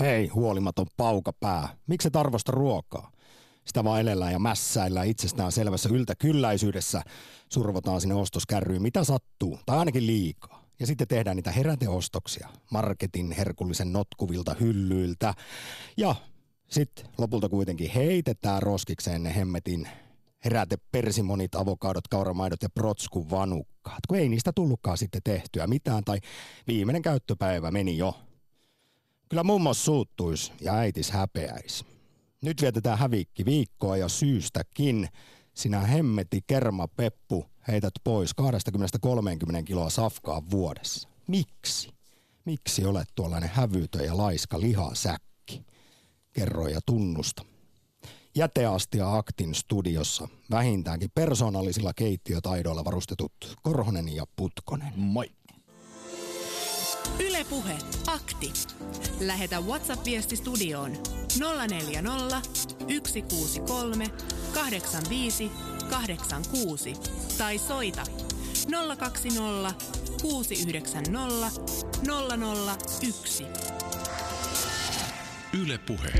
Hei, huolimaton paukapää. Miksi et arvosta ruokaa? Sitä vaan elellään ja mässäillään itsestään selvässä yltäkylläisyydessä. Survotaan sinne ostoskärryyn mitä sattuu, tai ainakin liikaa. Ja sitten tehdään niitä heräteostoksia marketin herkullisen notkuvilta hyllyiltä. Ja sitten lopulta kuitenkin heitetään roskikseen ne hemmetin heräte persimonit, avokadot, kauramaidot ja protskun vanukkaat. Kun ei niistä tullutkaan sitten tehtyä mitään tai viimeinen käyttöpäivä meni jo. Kyllä mummos suuttuis ja äitis häpeäis. Nyt vietetään hävikki viikkoa ja syystäkin. Sinä hemmeti kerma peppu heität pois 20-30 kiloa safkaa vuodessa. Miksi? Miksi olet tuollainen hävytö ja laiska lihasäkki? Kerro ja tunnusta. Jäteastia Aktin studiossa vähintäänkin persoonallisilla keittiötaidoilla varustetut Korhonen ja Putkonen. Moi. Ylepuhe Akti. Lähetä WhatsApp-viesti studioon 040 163 85 86 tai soita 020 690 001. Ylepuhe.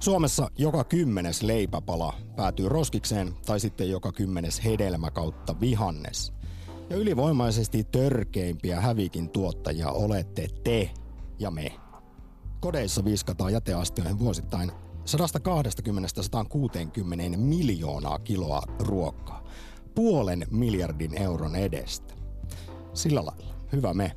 Suomessa joka kymmenes leipäpala päätyy roskikseen tai sitten joka kymmenes hedelmä kautta vihannes. Ja ylivoimaisesti törkeimpiä hävikin tuottajia olette te ja me. Kodeissa viskataan jäteastioihin vuosittain 120-160 miljoonaa kiloa ruokaa. Puolen miljardin euron edestä. Sillä lailla. Hyvä me.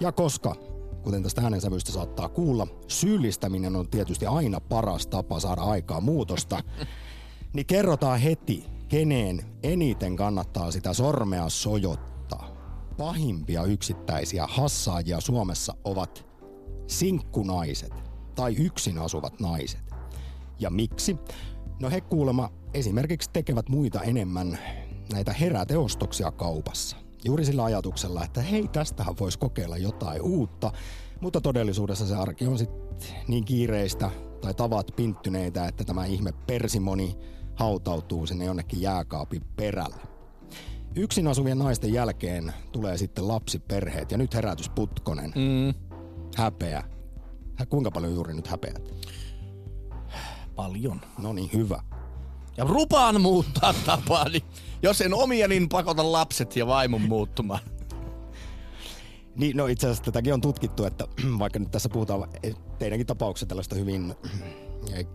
Ja koska, kuten tästä äänensävystä saattaa kuulla, syyllistäminen on tietysti aina paras tapa saada aikaa muutosta, niin kerrotaan heti, keneen eniten kannattaa sitä sormea sojottaa. Pahimpia yksittäisiä hassaajia Suomessa ovat sinkkunaiset tai yksin asuvat naiset. Ja miksi? No he kuulemma esimerkiksi tekevät muita enemmän näitä heräteostoksia kaupassa. Juuri sillä ajatuksella, että hei, tästähän voisi kokeilla jotain uutta, mutta todellisuudessa se arki on sitten niin kiireistä tai tavat pinttyneitä, että tämä ihme persimoni hautautuu sinne jonnekin jääkaapin perälle. Yksin asuvien naisten jälkeen tulee sitten lapsiperheet ja nyt herätys Putkonen. Mm. Häpeä. Kuinka paljon juuri nyt häpeät? Paljon. No niin, hyvä. Ja rupaan muuttaa tapaani. Jos en omia, niin pakota lapset ja vaimon muuttumaan. Niin, no itse asiassa tätäkin on tutkittu, että vaikka nyt tässä puhutaan teidänkin tapauksessa tällaista hyvin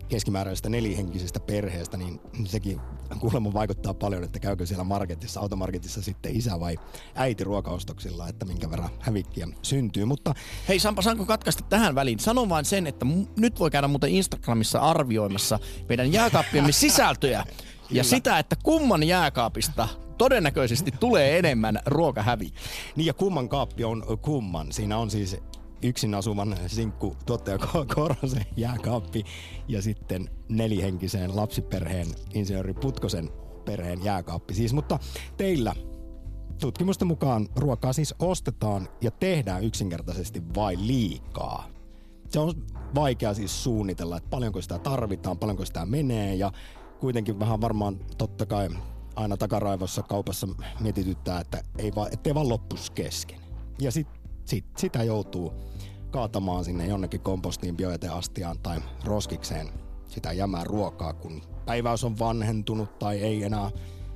keskimääräisestä nelihenkisestä perheestä, niin sekin kuulemma vaikuttaa paljon, että käykö siellä marketissa, automarketissa sitten isä vai äiti ruokaostoksilla, että minkä verran hävikkiä syntyy. Mutta Hei Sampa, saanko katkaista tähän väliin? Sanon vain sen, että m- nyt voi käydä muuten Instagramissa arvioimassa meidän jääkaappiemme sisältöjä. Ja sitä, että kumman jääkaapista todennäköisesti tulee enemmän ruokahävikkiä. Niin ja kumman kaappi on kumman. Siinä on siis yksin asuvan sinkku tuottaja Korosen jääkaappi ja sitten nelihenkisen lapsiperheen insinööri Putkosen perheen jääkaappi. Siis, mutta teillä tutkimusten mukaan ruokaa siis ostetaan ja tehdään yksinkertaisesti vain liikaa. Se on vaikea siis suunnitella, että paljonko sitä tarvitaan, paljonko sitä menee ja kuitenkin vähän varmaan totta kai aina takaraivossa kaupassa mietityttää, että ei vaan, ettei vaan loppus kesken. Ja sit, sit, sitä joutuu kaatamaan sinne jonnekin kompostiin, biojäteastiaan tai roskikseen sitä jämää ruokaa, kun päiväys on vanhentunut tai ei enää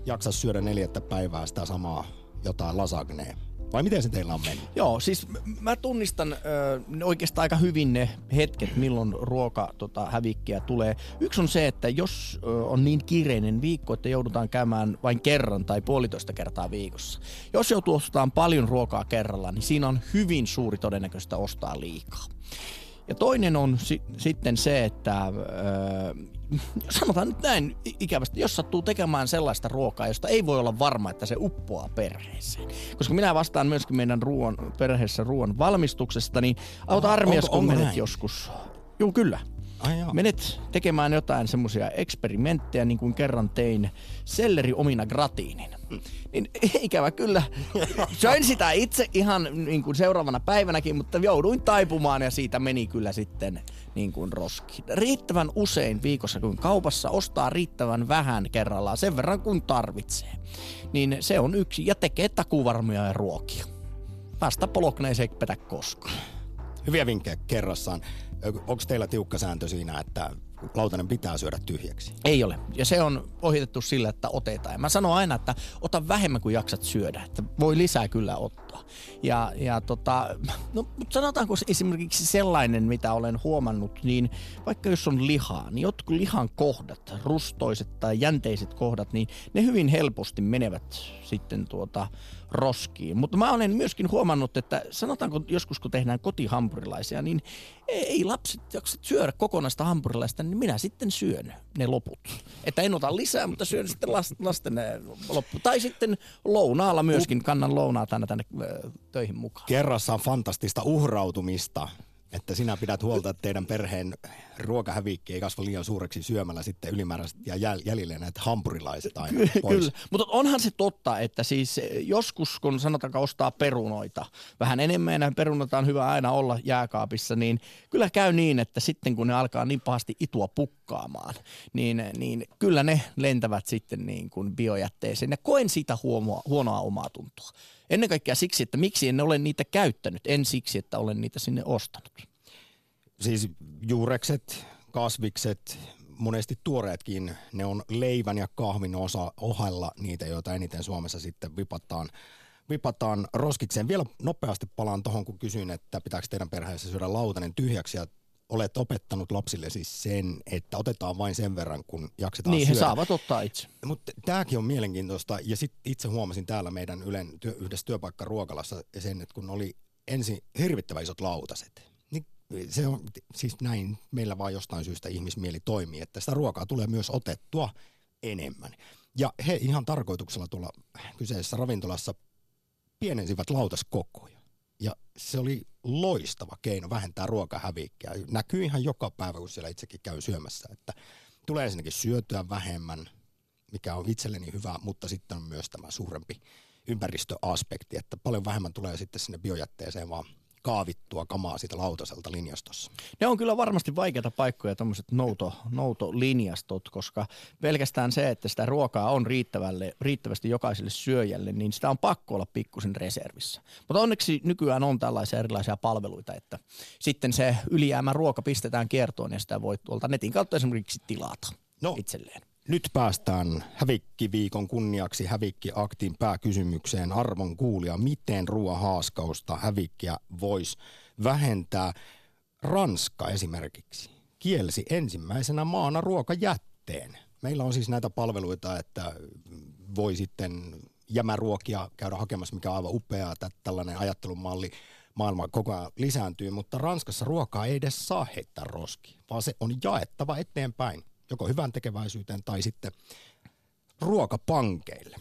jaksa syödä neljättä päivää sitä samaa jotain lasagnea. Vai miten se teillä on mennyt? Joo, siis mä tunnistan ö, oikeastaan aika hyvin ne hetket, milloin ruoka tota, hävikkiä tulee. Yksi on se, että jos ö, on niin kiireinen viikko, että joudutaan käymään vain kerran tai puolitoista kertaa viikossa. Jos joutuu ostamaan paljon ruokaa kerralla, niin siinä on hyvin suuri todennäköistä ostaa liikaa. Ja toinen on si- sitten se, että öö, sanotaan nyt näin ikävästi, jos sattuu tekemään sellaista ruokaa, josta ei voi olla varma, että se uppoaa perheeseen. Koska minä vastaan myöskin meidän ruoan, perheessä ruoan valmistuksesta, niin auta armias, kun menet näin? joskus. Joo, kyllä. Ai joo. Menet tekemään jotain semmoisia eksperimenttejä, niin kuin kerran tein selleri omina gratiinin. Niin ikävä kyllä. Söin sitä itse ihan niin kuin seuraavana päivänäkin, mutta jouduin taipumaan ja siitä meni kyllä sitten niin kuin roski. Riittävän usein viikossa kuin kaupassa ostaa riittävän vähän kerrallaan sen verran kuin tarvitsee. Niin se on yksi ja tekee takuvarmia ja ruokia. Vasta polokneeseen petä koskaan. Hyviä vinkkejä kerrassaan. Onko teillä tiukka sääntö siinä, että lautanen pitää syödä tyhjäksi? Ei ole. Ja se on ohitettu sillä, että otetaan. Ja mä sanon aina, että ota vähemmän kuin jaksat syödä. Että voi lisää kyllä ottaa. Ja, ja tota, no, mutta sanotaanko esimerkiksi sellainen, mitä olen huomannut, niin vaikka jos on lihaa, niin jotkut lihan kohdat, rustoiset tai jänteiset kohdat, niin ne hyvin helposti menevät sitten tuota roskiin. Mutta mä olen myöskin huomannut, että sanotaanko joskus kun tehdään kotihampurilaisia, niin ei lapset jaksa syödä kokonaista hampurilaista, niin minä sitten syön ne loput. Että en ota lisää, mutta syön sitten lasten loppu. Tai sitten lounaalla myöskin, kannan lounaa tänne, tänne töihin mukaan. Kerrassa on fantastista uhrautumista että sinä pidät huolta, että teidän perheen ruokahävikki ei kasva liian suureksi syömällä sitten ylimääräiset ja jäl- jäljille näitä hampurilaiset aina pois. Kyllä, mutta onhan se totta, että siis joskus kun sanotaan ostaa perunoita vähän enemmän ja perunoita on hyvä aina olla jääkaapissa, niin kyllä käy niin, että sitten kun ne alkaa niin pahasti itua pukkaamaan, niin, niin kyllä ne lentävät sitten niin kuin biojätteeseen ja koen siitä huonoa, huonoa omaa tuntua. Ennen kaikkea siksi, että miksi en ole niitä käyttänyt, en siksi, että olen niitä sinne ostanut. Siis juurekset, kasvikset, monesti tuoreetkin, ne on leivän ja kahvin osa ohella niitä, joita eniten Suomessa sitten vipataan vipataan roskikseen. Vielä nopeasti palaan tuohon, kun kysyin, että pitääkö teidän perheessä syödä lautanen tyhjäksi. Ja olet opettanut lapsille siis sen, että otetaan vain sen verran, kun jaksetaan Niin, syödä. he saavat ottaa itse. Mutta tämäkin on mielenkiintoista, ja sitten itse huomasin täällä meidän Ylen työ, yhdessä työpaikkaruokalassa sen, että kun oli ensin hirvittävän isot lautaset, niin se on siis näin, meillä vaan jostain syystä ihmismieli toimii, että sitä ruokaa tulee myös otettua enemmän. Ja he ihan tarkoituksella tuolla kyseisessä ravintolassa pienensivät lautaskokoja. Ja se oli loistava keino vähentää ruokahävikkiä. Näkyy ihan joka päivä, kun siellä itsekin käy syömässä, että tulee ensinnäkin syötyä vähemmän, mikä on itselleni hyvä, mutta sitten on myös tämä suurempi ympäristöaspekti, että paljon vähemmän tulee sitten sinne biojätteeseen vaan kaavittua kamaa siitä lautaselta linjastossa. Ne on kyllä varmasti vaikeita paikkoja, tämmöiset nouto, noutolinjastot, koska pelkästään se, että sitä ruokaa on riittävälle, riittävästi jokaiselle syöjälle, niin sitä on pakko olla pikkusen reservissä. Mutta onneksi nykyään on tällaisia erilaisia palveluita, että sitten se ylijäämä ruoka pistetään kiertoon ja sitä voi tuolta netin kautta esimerkiksi tilata no, itselleen. Nyt päästään Hävikki-viikon kunniaksi Hävikki-aktin pääkysymykseen. Arvon kuulija, miten ruoahaaskausta hävikkiä voisi vähentää? Ranska esimerkiksi kielsi ensimmäisenä maana ruokajätteen. Meillä on siis näitä palveluita, että voi sitten jämäruokia käydä hakemassa, mikä on aivan upeaa, että tällainen ajattelumalli maailma koko ajan lisääntyy, mutta Ranskassa ruokaa ei edes saa heittää roski, vaan se on jaettava eteenpäin joko hyvän tekeväisyyteen tai sitten ruokapankeille.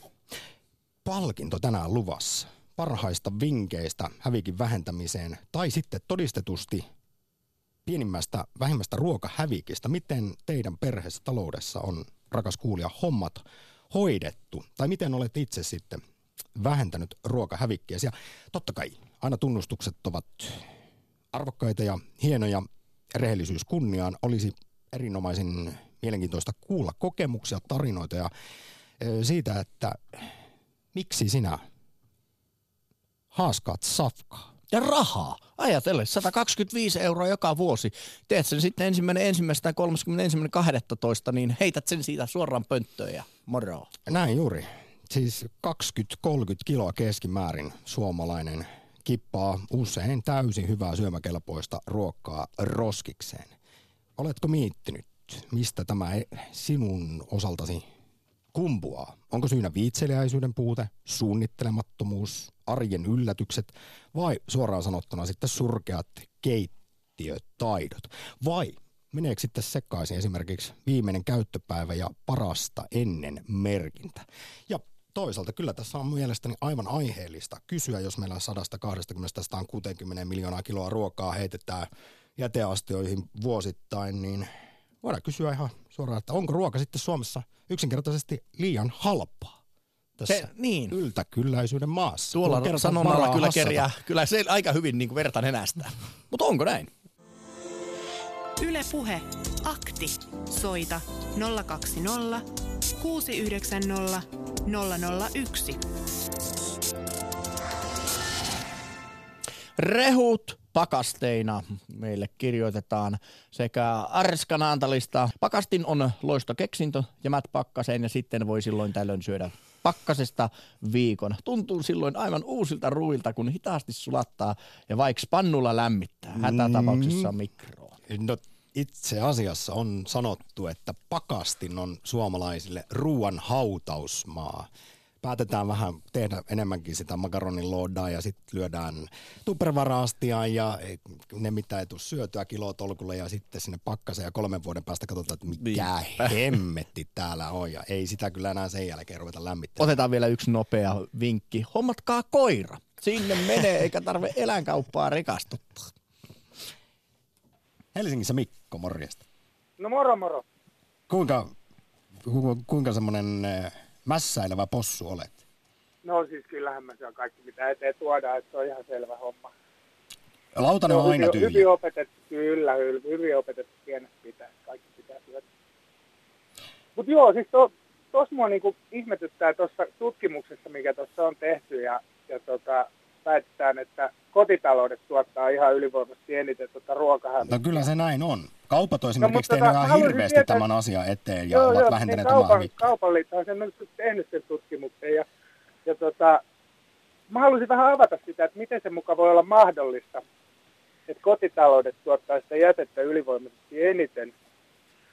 Palkinto tänään luvassa parhaista vinkeistä hävikin vähentämiseen tai sitten todistetusti pienimmästä, vähimmästä ruokahävikistä. Miten teidän perheessä taloudessa on, rakas kuulija, hommat hoidettu? Tai miten olet itse sitten vähentänyt ruokahävikkiä? Ja totta kai aina tunnustukset ovat arvokkaita ja hienoja. Rehellisyys kunniaan olisi erinomaisen mielenkiintoista kuulla kokemuksia, tarinoita ja siitä, että miksi sinä haaskaat safkaa. Ja rahaa. Ajatelle, 125 euroa joka vuosi. Teet sen sitten ensimmäinen ensimmäistä tai 31. 12, niin heität sen siitä suoraan pönttöön ja moro. Näin juuri. Siis 20-30 kiloa keskimäärin suomalainen kippaa usein täysin hyvää syömäkelpoista ruokaa roskikseen. Oletko miettinyt, mistä tämä e- sinun osaltasi kumpuaa? Onko syynä viitseliäisyyden puute, suunnittelemattomuus, arjen yllätykset vai suoraan sanottuna sitten surkeat keittiötaidot? Vai meneekö sitten sekaisin esimerkiksi viimeinen käyttöpäivä ja parasta ennen merkintä? Ja toisaalta kyllä tässä on mielestäni aivan aiheellista kysyä, jos meillä 120-160 miljoonaa kiloa ruokaa heitetään jäteastioihin vuosittain, niin voidaan kysyä ihan suoraan, että onko ruoka sitten Suomessa yksinkertaisesti liian halpaa? Tässä se, niin. yltäkylläisyyden maassa. Tuolla sanonnalla kyllä kerjää, kyllä se aika hyvin niin kuin verta nenästä. Mutta onko näin? Yle Puhe, akti. Soita 020 690 001. Rehut, pakasteina. Meille kirjoitetaan sekä Arskan Antalista. Pakastin on loistokeksintö, jämät pakkaseen ja sitten voi silloin tällöin syödä pakkasesta viikon. Tuntuu silloin aivan uusilta ruuilta, kun hitaasti sulattaa ja vaikka pannulla lämmittää. Hätätapauksessa Mm. mikroon. No, itse asiassa on sanottu, että pakastin on suomalaisille ruoan hautausmaa. Päätetään vähän tehdä enemmänkin sitä makaronin loodaa ja sitten lyödään tupperware-astiaan ja ne mitä ei tule syötyä kilotolkulle ja sitten sinne pakkaseen ja kolmen vuoden päästä katsotaan, että mikä Niinpä. hemmetti täällä on ja ei sitä kyllä enää sen jälkeen ruveta lämmittämään. Otetaan vielä yksi nopea vinkki. Hommatkaa koira. Sinne menee eikä tarve eläinkauppaa rikastuttaa. Helsingissä Mikko, morjesta. No moro moro. Kuinka, ku, kuinka semmoinen äh, mässäilevä possu olet? No siis kyllähän mä se on kaikki mitä eteen tuodaan, että se on ihan selvä homma. Lautanen Se on aina hyvin, tyhjä. hyvin opetettu, kyllä, hy- hyvin opetettu pienestä pitää, kaikki pitää syödä. Mutta joo, siis to, tos mua niinku ihmetyttää tuossa tutkimuksessa, mikä tuossa on tehty ja, ja tota, väitetään, että kotitaloudet tuottaa ihan ylivoimaisesti eniten tota ruokahävikkiä. No kyllä se näin on. Kaupat on esimerkiksi mutta tehnyt ihan hirveästi tietää- tämän asian eteen ja ovat vähentäneet niin kaupan, hävikkiä. kaupan liitto on sen nyt tehnyt sen tutkimuksen ja, ja tota, mä haluaisin vähän avata sitä, että miten se muka voi olla mahdollista, että kotitaloudet tuottaa sitä jätettä ylivoimaisesti eniten.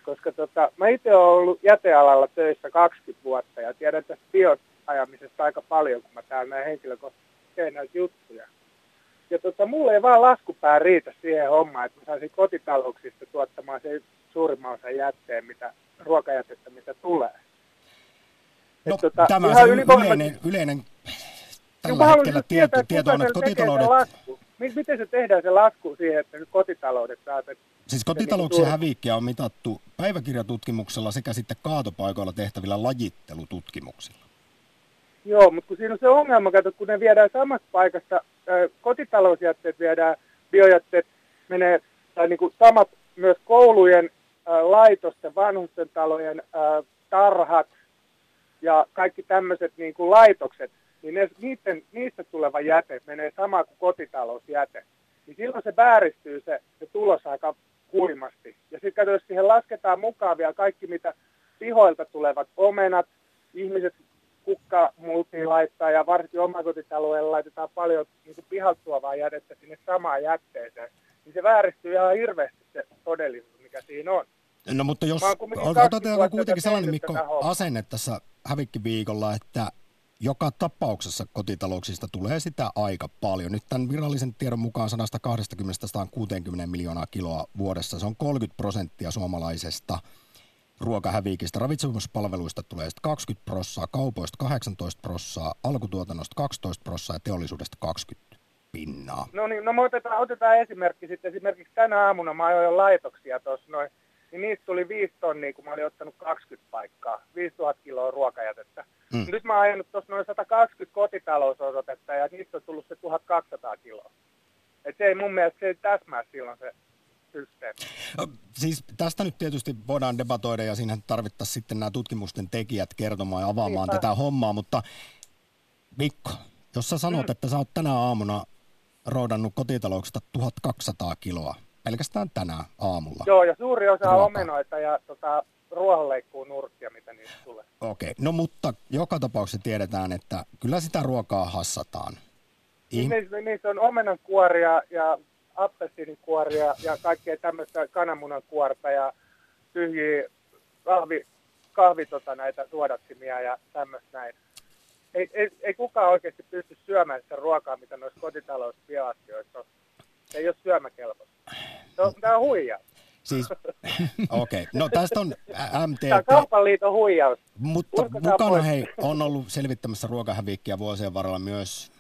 Koska tota, mä itse olen ollut jätealalla töissä 20 vuotta ja tiedän tästä bioajamisesta aika paljon, kun mä täällä näin henkilökohtaisesti teen näitä juttuja. Ja tota, mulle ei vaan laskupää riitä siihen hommaan, että mä saisin kotitalouksista tuottamaan sen suurimman osan jätteen, mitä, ruokajätettä, mitä tulee. No, Et tota, tämä ihan se ylivoimaisesti- yleinen, yleinen Niin tällä haluaisin hetkellä tieto, tieto on, että kotitaloudet, lasku? Mi- Miten se tehdään se lasku siihen, että nyt kotitaloudet saa sen siis niinku kotitalouksien tuo- hävikkiä on mitattu päiväkirjatutkimuksella sekä sitten kaatopaikoilla tehtävillä lajittelututkimuksilla. Joo, mutta kun siinä on se ongelma, kato, kun ne viedään samasta paikasta, kotitalousjätteet viedään, biojätteet menee, tai niin kuin samat myös koulujen, laitosten, vanhusten talojen, tarhat ja kaikki tämmöiset niin kuin laitokset, niin ne, niiden, niistä tuleva jäte menee sama kuin kotitalousjäte. Niin silloin se vääristyy se, se tulos aika huimasti. Ja sitten jos siihen lasketaan mukaan vielä kaikki, mitä pihoilta tulevat omenat, ihmiset kukkamultiin laittaa ja varsinkin omakotitaloille laitetaan paljon niin kuin tuovaa jätettä sinne samaan jätteeseen, niin se vääristyy ihan hirveästi se todellisuus, mikä siinä on. No mutta jos Mä oon kumminkin ot- 20 otetaan kuitenkin sellainen Mikko asenne tässä hävikkiviikolla, että joka tapauksessa kotitalouksista tulee sitä aika paljon. Nyt tämän virallisen tiedon mukaan 120-160 miljoonaa kiloa vuodessa. Se on 30 prosenttia suomalaisesta ruokahävikistä. Ravitsemuspalveluista tulee sitten 20 prossaa, kaupoista 18 prossaa, alkutuotannosta 12 prossaa ja teollisuudesta 20 pinnaa. No niin, no me otetaan, otetaan esimerkki sitten. Esimerkiksi tänä aamuna mä ajoin laitoksia tuossa noin, niin niistä tuli 5 tonnia, kun mä olin ottanut 20 paikkaa, 5000 kiloa ruokajätettä. Mm. Mm. Nyt mä oon ajanut tuossa noin 120 kotitalousosoitetta ja niistä on tullut se 1200 kiloa. Et se ei mun mielestä se ei täsmää silloin se systeemi. Ö, Siis tästä nyt tietysti voidaan debatoida ja siinä tarvittaisiin sitten nämä tutkimusten tekijät kertomaan ja avaamaan Niinpä. tätä hommaa, mutta Mikko, jos sä sanot, että sä oot tänä aamuna roudannut kotitalouksista 1200 kiloa, pelkästään tänä aamulla. Joo, ja suuri osa on Ruokaa. omenoita ja tota, ruohonleikkuu nurkkia, mitä niistä tulee. Okei, no mutta joka tapauksessa tiedetään, että kyllä sitä ruokaa hassataan. Niin Ih- Niissä, on omenankuoria ja appelsiinikuoria ja kaikkea tämmöistä kananmunan kuorta ja tyhjiä kahvi, kahvi tota, näitä suodattimia ja tämmöistä näin. Ei, ei, ei kukaan oikeasti pysty syömään sitä ruokaa, mitä noissa kotitalousbioastioissa on. Se ei ole syömäkelpoista. Se on, tämä on huijaus. Siis, okei, no tästä on ä- Tämä on MTT, kaupan liiton huijaus. Mutta mukana pois. hei, on ollut selvittämässä ruokahävikkiä vuosien varrella myös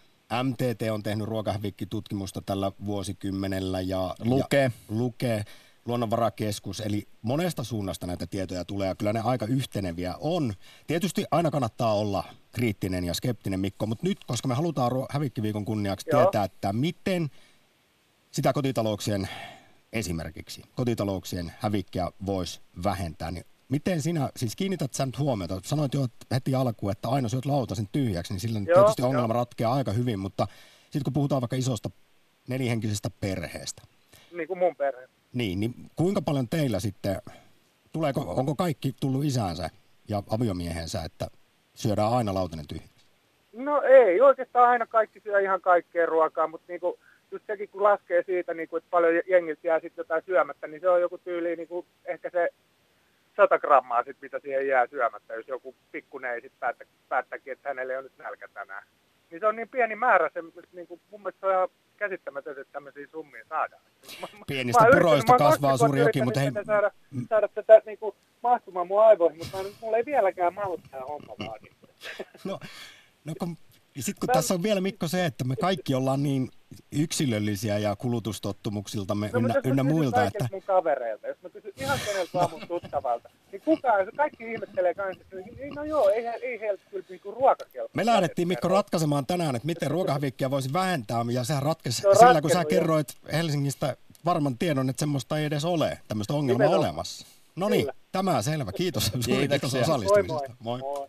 MTT on tehnyt ruokahävikkitutkimusta tällä vuosikymmenellä ja Luke. ja, Luke, luonnonvarakeskus, eli monesta suunnasta näitä tietoja tulee ja kyllä ne aika yhteneviä on. Tietysti aina kannattaa olla kriittinen ja skeptinen Mikko, mutta nyt, koska me halutaan hävikkiviikon kunniaksi Joo. tietää, että miten sitä kotitalouksien esimerkiksi kotitalouksien hävikkiä voisi vähentää, niin miten sinä, siis kiinnität sä nyt huomiota, sanoit jo heti alkuun, että aina syöt lautasen tyhjäksi, niin sillä Joo, tietysti ongelma ratkeaa aika hyvin, mutta sitten kun puhutaan vaikka isosta nelihenkisestä perheestä. Niin kuin mun perhe. Niin, niin kuinka paljon teillä sitten, tuleeko, onko kaikki tullut isänsä ja aviomiehensä, että syödään aina lautanen tyhjä? No ei, oikeastaan aina kaikki syö ihan kaikkea ruokaa, mutta niinku, just sekin kun laskee siitä, niinku, että paljon jengiltä jää sitten jotain syömättä, niin se on joku tyyli niinku, ehkä se 100 grammaa sit, mitä siihen jää syömättä, jos joku pikkunen ei sitten päättä, päättäkin, että hänelle on nyt nälkä tänään. Niin se on niin pieni määrä, se, niin kuin, mun mielestä se on ihan käsittämätöntä, että tämmöisiä summia saadaan. Pienistä puroista kasvaa suuri joki, mutta hei... Saada, saada tätä niin kuin, mahtumaan mun aivoihin, mutta mulla ei vieläkään mahdu tämä homma vaan. No, no kun ja sitten kun Mä... tässä on vielä Mikko se, että me kaikki ollaan niin yksilöllisiä ja kulutustottumuksiltamme no, ynnä, ynnä muilta. Että... mun kavereilta, jos mä kysyn ihan keneltä vaan mun tuttavalta, niin kukaan, kaikki ihmettelee kanssa, että niin no joo, ei, ei heiltä kyllä niinku ruokakelpo. Me lähdettiin Mikko ratkaisemaan tänään, että miten ruokahävikkiä voisi vähentää, ja sehän ratkesi no, sillä, kun sä kerroit. Helsingistä varman tiedon, että semmoista ei edes ole, tämmöistä ongelmaa Nimenomaan. olemassa. No niin, tämä selvä. Kiitos. Kiitos osallistumisesta. Moi moi. moi.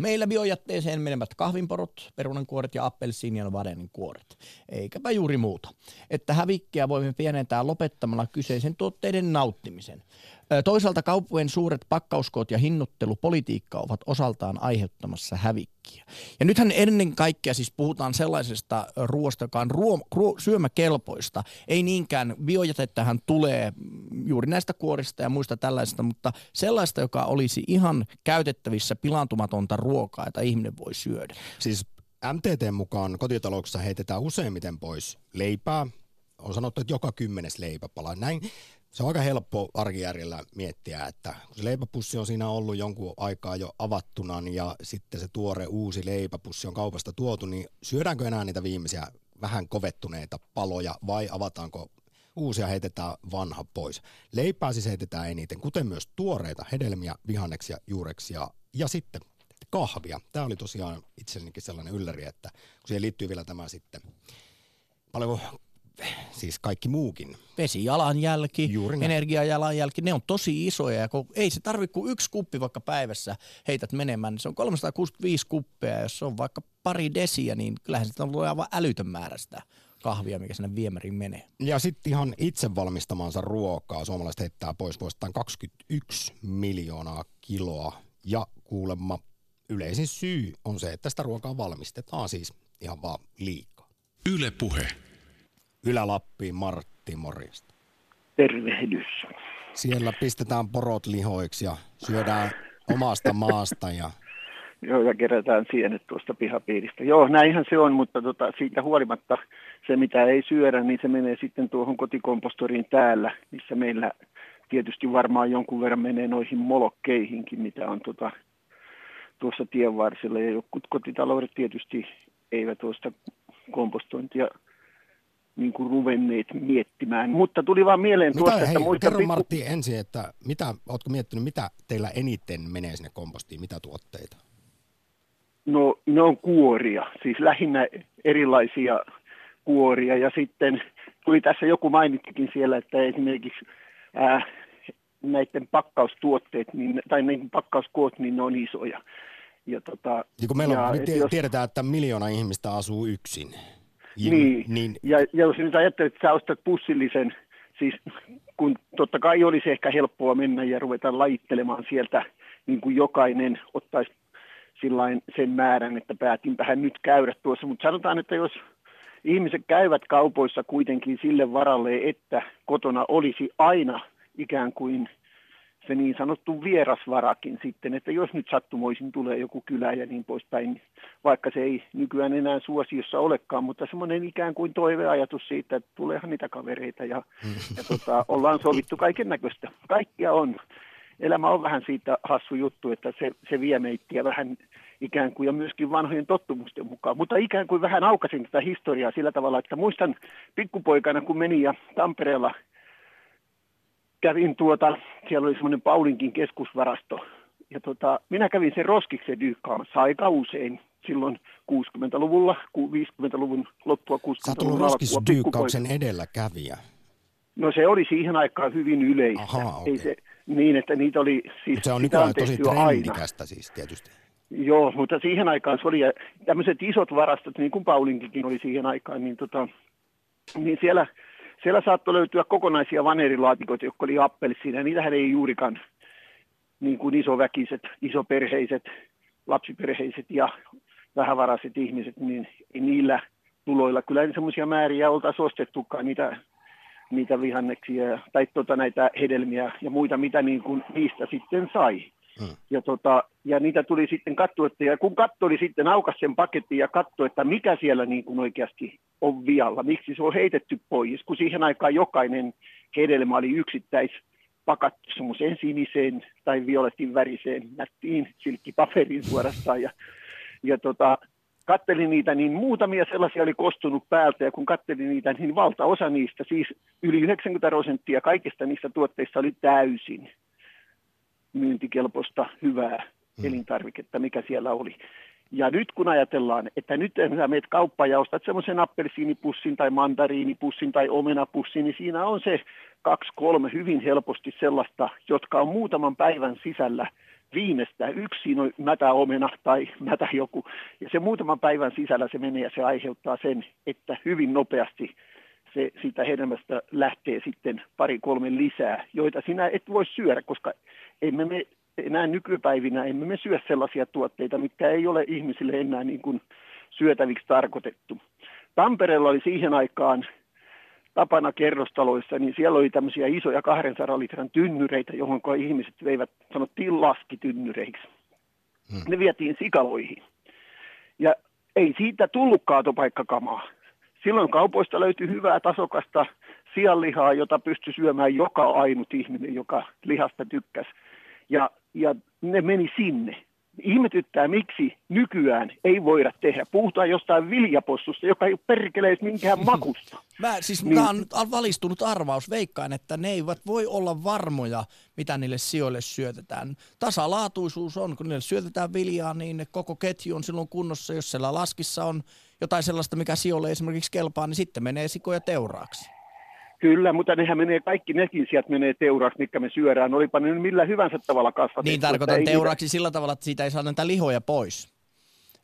meillä biojätteeseen menevät kahvinporot, perunankuoret ja appelsiinien vadenin kuoret. Eikäpä juuri muuta. Että hävikkiä voimme pienentää lopettamalla kyseisen tuotteiden nauttimisen. Toisaalta kauppojen suuret pakkauskoot ja hinnoittelupolitiikka ovat osaltaan aiheuttamassa hävikkiä. Ja nythän ennen kaikkea siis puhutaan sellaisesta ruoasta, joka on ruo- ruo- syömäkelpoista. Ei niinkään, biojätettähän tulee juuri näistä kuorista ja muista tällaista, mutta sellaista, joka olisi ihan käytettävissä pilaantumatonta ruokaa, jota ihminen voi syödä. Siis MTT mukaan kotitalouksissa heitetään useimmiten pois leipää, on sanottu, että joka kymmenes leipäpala. Näin se on aika helppo arkijärjellä miettiä, että kun se leipäpussi on siinä ollut jonkun aikaa jo avattuna ja sitten se tuore uusi leipäpussi on kaupasta tuotu, niin syödäänkö enää niitä viimeisiä vähän kovettuneita paloja vai avataanko uusia heitetään vanha pois. Leipää siis heitetään eniten, kuten myös tuoreita hedelmiä, vihanneksia, juureksia ja sitten kahvia. Tämä oli tosiaan itsellenikin sellainen ylläri, että kun siihen liittyy vielä tämä sitten paljon siis kaikki muukin. Vesijalanjälki, energiajalanjälki, ne on tosi isoja. Ja kun ei se tarvitse kuin yksi kuppi vaikka päivässä heität menemään, niin se on 365 kuppia. Jos se on vaikka pari desiä, niin kyllähän sitä on aivan älytön määrä sitä kahvia, mikä sinne viemäriin menee. Ja sitten ihan itse valmistamansa ruokaa. Suomalaiset heittää pois vuosittain 21 miljoonaa kiloa. Ja kuulemma yleisin syy on se, että sitä ruokaa valmistetaan siis ihan vaan liikaa. Yle puhe. Ylä-Lappiin Martti Morjesta. Tervehdys. Siellä pistetään porot lihoiksi ja syödään omasta maasta ja Joo, ja kerätään sienet tuosta pihapiiristä. Joo, näinhän se on, mutta tota, siitä huolimatta se, mitä ei syödä, niin se menee sitten tuohon kotikompostoriin täällä, missä meillä tietysti varmaan jonkun verran menee noihin molokkeihinkin, mitä on tota, tuossa tien varsilla. Ja jotkut kotitaloudet tietysti eivät tuosta kompostointia niin kuin ruvenneet miettimään. Mutta tuli vaan mieleen mitä, tuosta, hei, että muista... Kerro pikku... Martti ensin, että mitä, ootko miettinyt, mitä teillä eniten menee sinne kompostiin, mitä tuotteita? No ne on kuoria, siis lähinnä erilaisia kuoria ja sitten tuli tässä joku mainittikin siellä, että esimerkiksi ää, näiden pakkaustuotteet niin, tai niin pakkauskoot, niin ne on isoja. Ja, tota, ja kun meillä on, ja, jos... tiedetään, että miljoona ihmistä asuu yksin. Ja, niin, niin. Ja, ja jos nyt ajattelet, että sä ostat pussillisen, siis kun totta kai olisi ehkä helppoa mennä ja ruveta lajittelemaan sieltä, niin kuin jokainen ottaisi sillain sen määrän, että päätin vähän nyt käydä tuossa, mutta sanotaan, että jos ihmiset käyvät kaupoissa kuitenkin sille varalle, että kotona olisi aina ikään kuin se niin sanottu vierasvarakin sitten, että jos nyt sattumoisin tulee joku kylä ja niin poispäin, vaikka se ei nykyään enää suosiossa olekaan, mutta semmoinen ikään kuin toiveajatus siitä, että tuleehan niitä kavereita ja, ja tota, ollaan sovittu kaiken näköistä. Kaikkia on. Elämä on vähän siitä hassu juttu, että se, se vie meittiä vähän ikään kuin ja myöskin vanhojen tottumusten mukaan. Mutta ikään kuin vähän aukasin tätä historiaa sillä tavalla, että muistan pikkupoikana, kun meni ja Tampereella – kävin tuota, siellä oli semmoinen Paulinkin keskusvarasto Ja tota, minä kävin sen roskiksen dyykkaamassa aika usein silloin 60-luvulla, 50-luvun loppua 60-luvun alkua. dyykkauksen edelläkävijä. No se oli siihen aikaan hyvin yleistä. Aha, okay. Ei se, niin, että niitä oli siis... Se on nykyään tosi trendikästä siis tietysti. Joo, mutta siihen aikaan se oli, ja tämmöiset isot varastot, niin kuin Paulinkikin oli siihen aikaan, niin, tota, niin siellä, siellä saattoi löytyä kokonaisia vanerilaatikoita, jotka oli appelsiina, niitähän ei juurikaan niin kuin isoväkiset, isoperheiset, lapsiperheiset ja vähävaraiset ihmiset, niin ei niillä tuloilla kyllä semmoisia määriä oltaisiin ostettukaan niitä, niitä vihanneksia tai tota, näitä hedelmiä ja muita, mitä niin kuin niistä sitten sai. Ja, tota, ja niitä tuli sitten katsoa, että ja kun katsoi, niin sitten aukas sen paketin ja katsoi, että mikä siellä niin kuin oikeasti on vialla, miksi se on heitetty pois, kun siihen aikaan jokainen hedelmä oli yksittäis pakattu semmoiseen siniseen tai violetin väriseen. Nättiin silkkipaperiin suorastaan. Ja, ja tota, kattelin niitä, niin muutamia sellaisia oli kostunut päältä, ja kun kattelin niitä, niin valtaosa niistä, siis yli 90 prosenttia kaikista niistä tuotteista oli täysin myyntikelpoista hyvää hmm. elintarviketta, mikä siellä oli. Ja nyt kun ajatellaan, että nyt sä meet kauppaan ja ostat semmoisen appelsiinipussin tai mandariinipussin tai omenapussin, niin siinä on se kaksi, kolme hyvin helposti sellaista, jotka on muutaman päivän sisällä viimeistään. Yksi on mätä omena tai mätä joku. Ja se muutaman päivän sisällä se menee ja se aiheuttaa sen, että hyvin nopeasti se, siitä hedelmästä lähtee sitten pari kolme lisää, joita sinä et voi syödä, koska emme me enää nykypäivinä emme me syö sellaisia tuotteita, mitkä ei ole ihmisille enää niin kuin syötäviksi tarkoitettu. Tampereella oli siihen aikaan tapana kerrostaloissa, niin siellä oli tämmöisiä isoja 200 litran tynnyreitä, johon ihmiset veivät, sanottiin laskitynnyreiksi. Hmm. Ne vietiin sikaloihin. Ja ei siitä tullut kaatopaikkakamaa. Silloin kaupoista löytyi hyvää tasokasta sianlihaa, jota pystyi syömään joka ainut ihminen, joka lihasta tykkäsi. Ja, ja ne meni sinne ihmetyttää, miksi nykyään ei voida tehdä. Puhutaan jostain viljapossusta, joka ei ole perkeleis minkään makusta. Mä, siis niin. tämä on nyt valistunut arvaus. Veikkaan, että ne eivät voi olla varmoja, mitä niille sijoille syötetään. Tasalaatuisuus on, kun niille syötetään viljaa, niin koko ketju on silloin kunnossa. Jos siellä laskissa on jotain sellaista, mikä sijoille esimerkiksi kelpaa, niin sitten menee sikoja teuraaksi. Kyllä, mutta nehän menee, kaikki nekin sieltä menee teuraaksi, mitkä me syödään. Olipa ne millä hyvänsä tavalla kasvatettu. Niin tarkoitan teuraaksi niitä... sillä tavalla, että siitä ei saa näitä lihoja pois.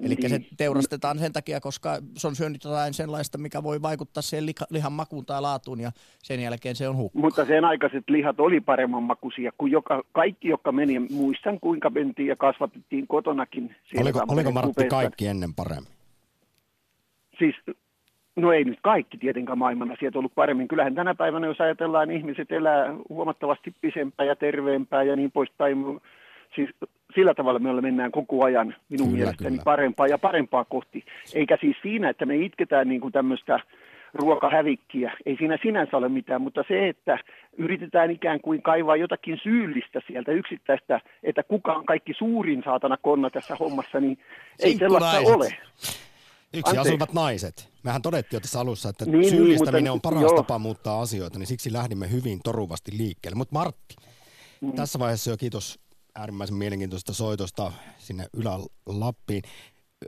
Eli niin. se teurastetaan sen takia, koska se on syönyt jotain sellaista, mikä voi vaikuttaa siihen lihan makuun tai laatuun ja sen jälkeen se on hukka. Mutta sen aikaiset lihat oli paremman makuisia kuin joka, kaikki, jotka meni. Muistan, kuinka mentiin ja kasvatettiin kotonakin. Oliko, oliko Martti kaikki ennen paremmin? Siis No ei nyt kaikki tietenkään maailman asiat ollut paremmin. Kyllähän tänä päivänä, jos ajatellaan, ihmiset elää huomattavasti pisempää ja terveempää ja niin poispäin. Siis sillä tavalla me mennään koko ajan minun kyllä, mielestäni kyllä. parempaa ja parempaa kohti. Eikä siis siinä, että me itketään niin kuin tämmöistä ruokahävikkiä. Ei siinä sinänsä ole mitään, mutta se, että yritetään ikään kuin kaivaa jotakin syyllistä sieltä yksittäistä, että kuka on kaikki suurin saatana konna tässä hommassa, niin ei sellaista ole. Yksi Anteeksi. asuvat naiset. Mehän todettiin jo tässä alussa, että niin, syyllistäminen niin, mutta, on paras joo. tapa muuttaa asioita, niin siksi lähdimme hyvin toruvasti liikkeelle. Mutta Martti, mm. tässä vaiheessa jo kiitos äärimmäisen mielenkiintoista soitosta sinne Ylä-Lappiin.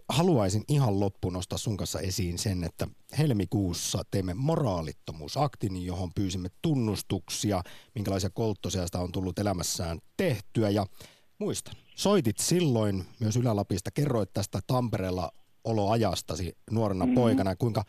Haluaisin ihan loppuun nostaa sun kanssa esiin sen, että helmikuussa teemme moraalittomuusaktin, johon pyysimme tunnustuksia, minkälaisia kolttosiasta on tullut elämässään tehtyä. Ja muistan, soitit silloin myös Ylä-Lapista, kerroit tästä Tampereella oloajastasi nuorena mm. poikana, kuinka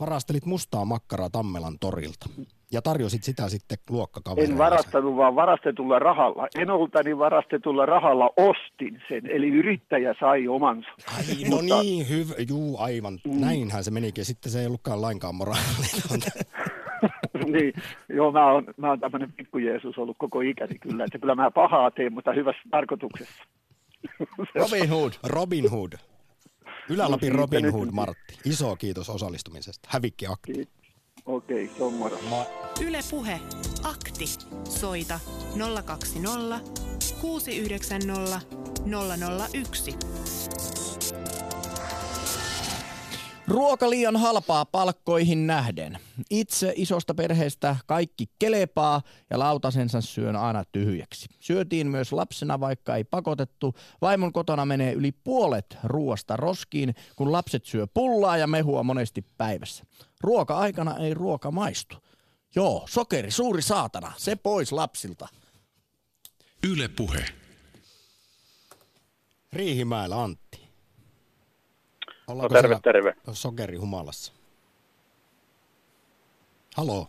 varastelit mustaa makkaraa Tammelan torilta ja tarjosit sitä sitten luokkakavereille. En varastanut, vaan varastetulla rahalla. Enoltani varastetulla rahalla ostin sen, eli yrittäjä sai omansa. Ai, no Mutta... niin, hyvä, juu, aivan. Mm. Näinhän se menikin. Sitten se ei ollutkaan lainkaan moraalitonta. niin, joo, mä oon, mä oon tämmöinen pikku Jeesus ollut koko ikäni kyllä, että kyllä mä pahaa teen, mutta hyvässä tarkoituksessa. Robin Hood. Robin Hood. Ylä-Lapin Robin Hood Martti. Iso kiitos osallistumisesta. Hävikki akti. Okei, okay, se on moro. Ma- Yle Puhe. Akti. Soita 020 690 001. Ruoka liian halpaa palkkoihin nähden. Itse isosta perheestä kaikki kelepaa ja lautasensa syön aina tyhjäksi. Syötiin myös lapsena, vaikka ei pakotettu. Vaimon kotona menee yli puolet ruoasta roskiin, kun lapset syö pullaa ja mehua monesti päivässä. Ruoka-aikana ei ruoka maistu. Joo, sokeri, suuri saatana, se pois lapsilta. Yle Puhe. Riihimäellä Antti. No terve, terve. Sokeri humalassa. Halo.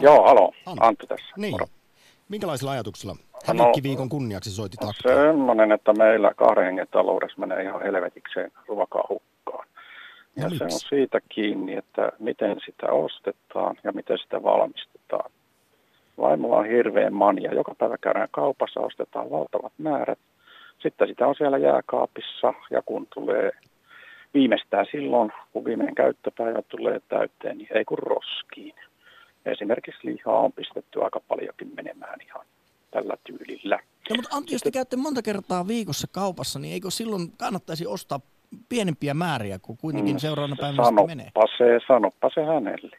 Joo, halo. Antti, Antti tässä. Niin. Moro. Minkälaisilla ajatuksilla No, hävikkiviikon kunniaksi soitit aktia? Semmoinen, että meillä kahden hengen taloudessa menee ihan helvetikseen ruokaa hukkaan. Ja No se on siitä kiinni, että miten sitä ostetaan ja miten sitä valmistetaan. Vaimolla on hirveän mania. Joka päivä käydään kaupassa, ostetaan valtavat määrät. Sitten sitä on siellä jääkaapissa ja kun tulee viimeistään silloin, kun viimeinen käyttöpäivä tulee täyteen, niin ei kun roskiin. Esimerkiksi lihaa on pistetty aika paljonkin menemään ihan tällä tyylillä. No, mutta Antti, jos te käytte monta kertaa viikossa kaupassa, niin eikö silloin kannattaisi ostaa pienempiä määriä, kun kuitenkin seuraavana päivänä sitten menee? Mm, Sanoppa se, sanoppa se hänelle.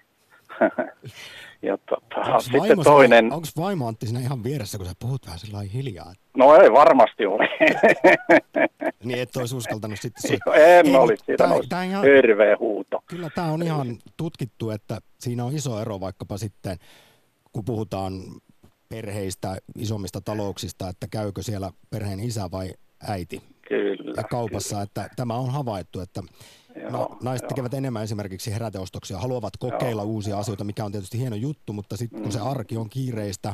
Ja tota, Onks sitten vaimo, toinen, Onko vaimo Antti siinä ihan vieressä, kun sä puhut vähän sillä hiljaa? no ei varmasti ole. Niin et olisi uskaltanut sitten se... en Ei, olisi, siitä tää- olisi tää ihan- hirveä huuto. Kyllä tämä on ihan tutkittu, että siinä on iso ero vaikkapa sitten, kun puhutaan perheistä, isommista talouksista, että käykö siellä perheen isä vai äiti Kyllä. ja kaupassa, että tämä on havaittu, että Joo, no, naiset joo. tekevät enemmän esimerkiksi heräteostoksia, haluavat kokeilla uusia asioita, mikä on tietysti hieno juttu, mutta sitten kun se Mm. arki on kiireistä,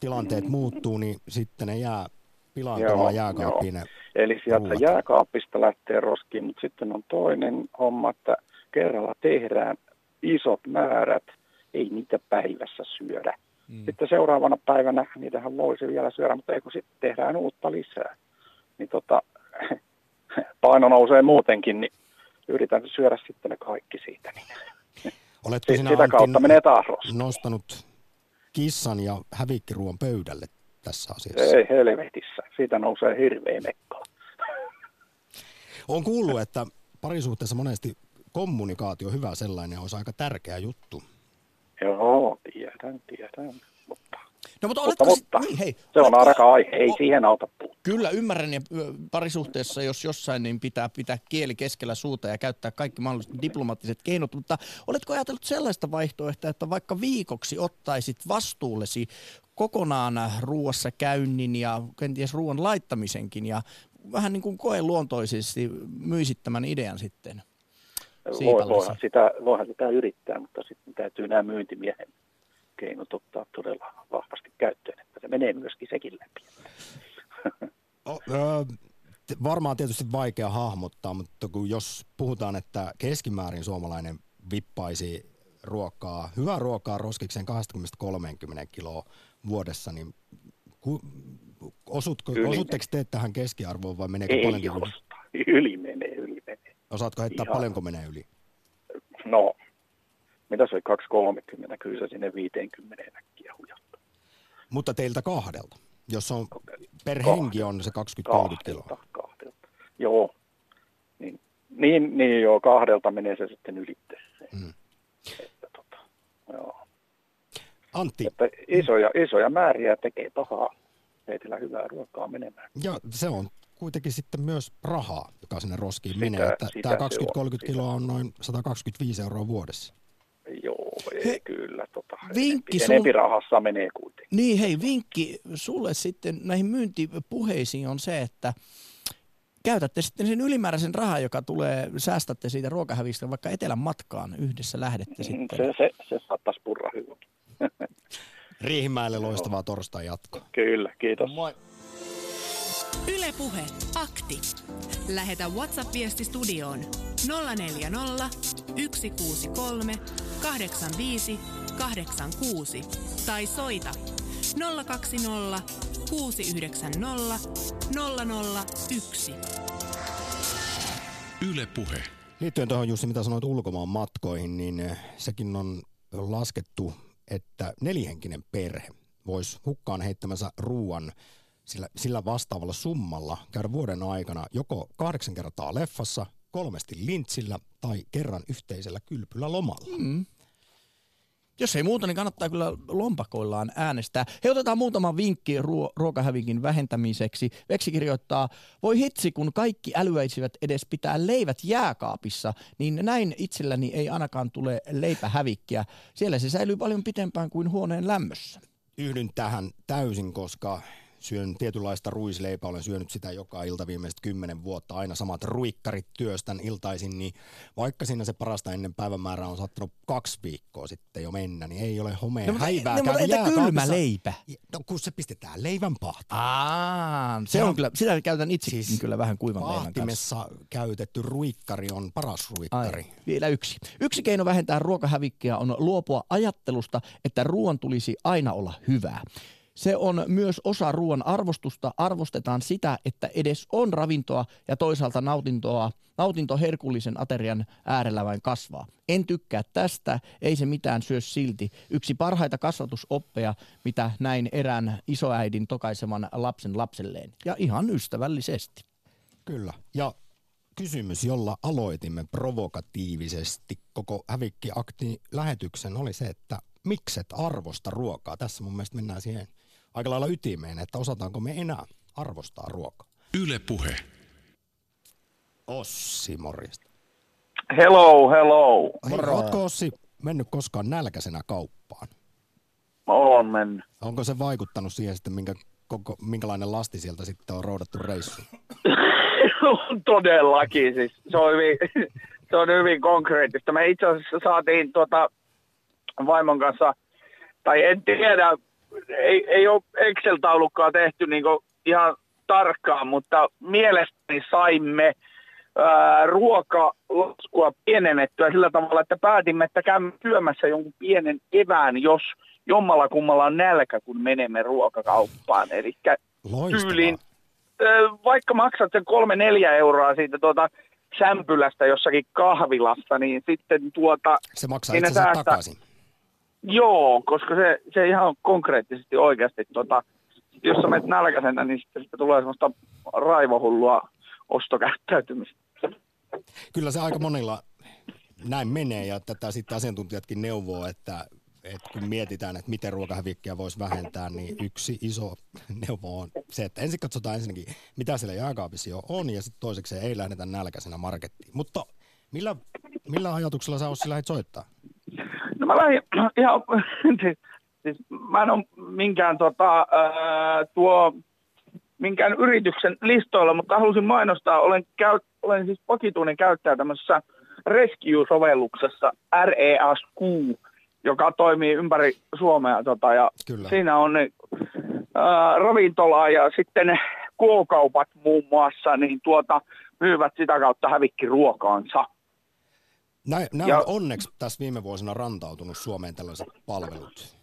tilanteet muuttuu, niin sitten ne jää Joo, pilaantumaan jääkaappiin. Eli sieltä ruuat. jääkaapista lähtee roskiin, mutta sitten on toinen homma, että kerralla tehdään isot määrät, ei niitä päivässä syödä. Mm. Sitten seuraavana päivänä niitähän voisi vielä syödä, mutta ei kun sitten tehdään uutta lisää. Niin tota, paino nousee muutenkin, niin yritän syödä sitten ne kaikki siitä. Niin. Oletko Sit sinä sitä kautta menee taas roskiin. nostanut kissan ja hävikkiruon pöydälle tässä asiassa? Ei helvetissä, siitä nousee hirveä mekkala. On kuullut, että parisuhteessa monesti kommunikaatio, hyvä sellainen, olisi aika tärkeä juttu. Joo, tiedän, tiedän. No mutta mutta, sit- mutta niin, hei, se on arka aihe, ei o- siihen auta puuttua. Kyllä ymmärrän ja parisuhteessa, jos jossain, niin pitää pitää kieli keskellä suuta ja käyttää kaikki mahdolliset diplomaattiset keinot, mutta oletko ajatellut sellaista vaihtoehtoa, että vaikka viikoksi ottaisit vastuullesi kokonaan ruuassa käynnin ja kenties ruoan laittamisenkin ja vähän niin kuin koeluontoisesti myisit tämän idean sitten? Voi, voihan, sitä, voihan sitä yrittää, mutta sitten täytyy nämä myyntimiehen keinot ottaa todella vahvasti käyttöön, että se menee myöskin sekin läpi. O, ö, t- varmaan tietysti vaikea hahmottaa, mutta kun jos puhutaan, että keskimäärin suomalainen vippaisi ruokaa, hyvää ruokaa roskikseen 20-30 kiloa vuodessa, niin ku, osutko, Yli osutteko te tähän keskiarvoon vai meneekö Ei yli? osta. Yli menee, yli menee. Osaatko heittää Ihan. paljonko menee yli? No, mitä se oli 2,30, kyllä se sinne 50 äkkiä hujattu. Mutta teiltä kahdelta, jos on per Kahdelta. henki on se 20-30 kiloa. Kahdelta. Joo. Niin, niin, niin joo, kahdelta menee se sitten ylitteeseen. Mm. Että, tota, joo. Antti, Että isoja, isoja määriä tekee pahaa. Heitellä hyvää ruokaa menemään. ja se on kuitenkin sitten myös rahaa, joka sinne roskiin Sitä- menee. Että sitä tämä se on, 20-30 sitä. kiloa on noin 125 euroa vuodessa. Joo, ei He- kyllä. Tota, Vinkki enempi, sul- enempi rahassa menee kuitenkin. Niin hei, vinkki sulle sitten näihin myyntipuheisiin on se, että käytätte sitten sen ylimääräisen rahan, joka tulee, säästätte siitä ruokahävistä vaikka etelän matkaan yhdessä lähdette Mm, sitten. Se, se, se saattaisi purra hyvin. Riihimäelle loistavaa torstai jatkoa. Kyllä, kiitos. Moi. Ylepuhe akti. Lähetä WhatsApp-viesti studioon 040 163 85 86 tai soita 020 690 001. Yle Puhe. Liittyen tuohon Jussi, mitä sanoit ulkomaan matkoihin, niin eh, sekin on laskettu, että nelihenkinen perhe voisi hukkaan heittämänsä ruuan sillä, sillä vastaavalla summalla käydä vuoden aikana joko kahdeksan kertaa leffassa, kolmesti lintsillä tai kerran yhteisellä kylpyllä lomalla. Mm. Jos ei muuta, niin kannattaa kyllä lompakoillaan äänestää. He otetaan muutama vinkki ruo- ruokahävinkin vähentämiseksi. Veksi kirjoittaa, voi hitsi, kun kaikki älyäisivät edes pitää leivät jääkaapissa, niin näin itselläni ei ainakaan tule leipähävikkiä. Siellä se säilyy paljon pitempään kuin huoneen lämmössä. Yhdyn tähän täysin, koska syön tietynlaista ruisleipää, olen syönyt sitä joka ilta viimeiset kymmenen vuotta, aina samat ruikkarit työstän iltaisin, niin vaikka siinä se parasta ennen päivämäärää on saattanut kaksi viikkoa sitten jo mennä, niin ei ole homeen no, häivää. No, mutta entä kylmä leipä? No kun se pistetään leivän pahtaan. Aa, se, se on, on kyllä, sitä käytän itse siis kyllä vähän kuivan leivän kanssa. käytetty ruikkari on paras ruikkari. Ai, vielä yksi. Yksi keino vähentää ruokahävikkiä on luopua ajattelusta, että ruoan tulisi aina olla hyvää. Se on myös osa ruoan arvostusta. Arvostetaan sitä, että edes on ravintoa ja toisaalta nautintoa. Nautinto herkullisen aterian äärellä vain kasvaa. En tykkää tästä, ei se mitään syö silti. Yksi parhaita kasvatusoppeja, mitä näin erään isoäidin tokaisevan lapsen lapselleen. Ja ihan ystävällisesti. Kyllä. Ja kysymys, jolla aloitimme provokatiivisesti koko hävikkiakti lähetyksen oli se, että mikset arvosta ruokaa. Tässä mun mielestä mennään siihen aika lailla ytimeen, että osataanko me enää arvostaa ruokaa. Yle puhe. Ossi, morjesta. Hello, hello. Hei, ootko Ossi mennyt koskaan nälkäisenä kauppaan? Olen mennyt. Onko se vaikuttanut siihen sitten, minkä, koko, minkälainen lasti sieltä sitten on roudattu reissu? Todellakin, siis se on hyvin, se on hyvin konkreettista. Me itse asiassa saatiin tuota vaimon kanssa, tai en tiedä, ei, ei ole Excel-taulukkaa tehty niin ihan tarkkaan, mutta mielestäni saimme ää, ruokalaskua pienennettyä sillä tavalla, että päätimme, että käymme syömässä jonkun pienen evään, jos jommalla kummalla on nälkä, kun menemme ruokakauppaan. Eli tyylin, vaikka maksat sen kolme neljä euroa siitä tuota sämpylästä jossakin kahvilasta, niin sitten tuota... Se maksaa itse säästä, takaisin. Joo, koska se, se ihan konkreettisesti oikeasti, tota, jos sä menet nälkäisenä, niin sitten, sitten tulee semmoista raivohullua ostokäyttäytymistä. Kyllä se aika monilla näin menee ja tätä sitten asiantuntijatkin neuvoo, että, että kun mietitään, että miten ruokahävikkiä voisi vähentää, niin yksi iso neuvo on se, että ensin katsotaan ensinnäkin, mitä siellä jääkaapissa jo on ja sitten toiseksi ei lähdetä nälkäisenä markettiin. Mutta millä, millä ajatuksella sä Ossi lähdet soittaa? No mä lähdin ihan, siis, siis mä en ole minkään tota, ää, tuo, minkään yrityksen listoilla, mutta halusin mainostaa, olen, käy, olen siis vakituinen käyttäjä tämmöisessä Rescue-sovelluksessa RESQ, joka toimii ympäri Suomea. Tota, ja Kyllä. Siinä on ää, ravintola ja sitten kuokaupat muun muassa, niin tuota, myyvät sitä kautta hävikkiruokaansa. Näin, nämä on onneksi tässä viime vuosina rantautunut Suomeen tällaiset palvelut.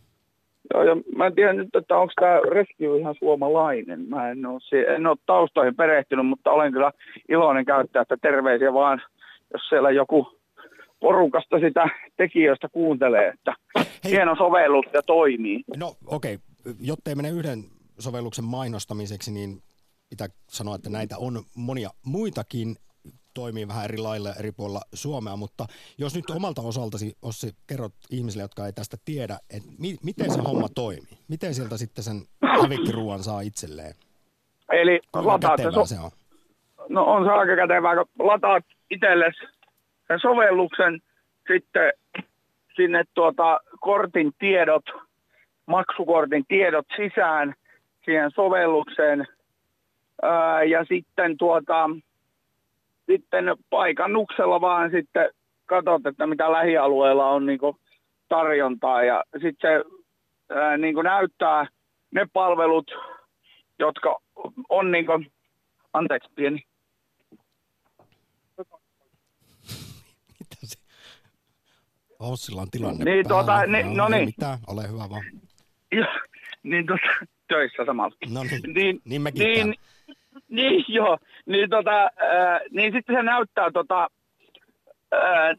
Joo, ja mä en tiedä nyt, että onko tämä Rescue ihan suomalainen. Mä en ole, en ole taustoihin perehtynyt, mutta olen kyllä iloinen käyttäjä, että terveisiä vaan, jos siellä joku porukasta sitä tekijöistä kuuntelee, että Hei. hieno sovellus ja toimii. No okei, okay. jottei mene yhden sovelluksen mainostamiseksi, niin pitää sanoa, että näitä on monia muitakin toimii vähän eri lailla eri puolilla Suomea, mutta jos nyt omalta osaltasi, Ossi, kerrot ihmisille, jotka ei tästä tiedä, että mi- miten se homma toimii? Miten sieltä sitten sen hävikkiruuan saa itselleen? Eli lataat se, so- se on? No on se aika kätevää, kun lataat itsellesi sen sovelluksen, sitten sinne tuota kortin tiedot, maksukortin tiedot sisään siihen sovellukseen, ää, ja sitten tuota, sitten paikannuksella vaan sitten katsot, että mitä lähialueella on niin tarjontaa ja sitten se ää, niin näyttää ne palvelut, jotka on niin kuin, anteeksi pieni. Mitä se? Ossilla on tilanne niin, tuota, ni, no, no niin. Mitä? Ole hyvä vaan. Ja, niin tuota, töissä samalla. No niin, niin, niin mekin niin, niin joo, niin, tota, äh, niin sitten se näyttää tota, äh,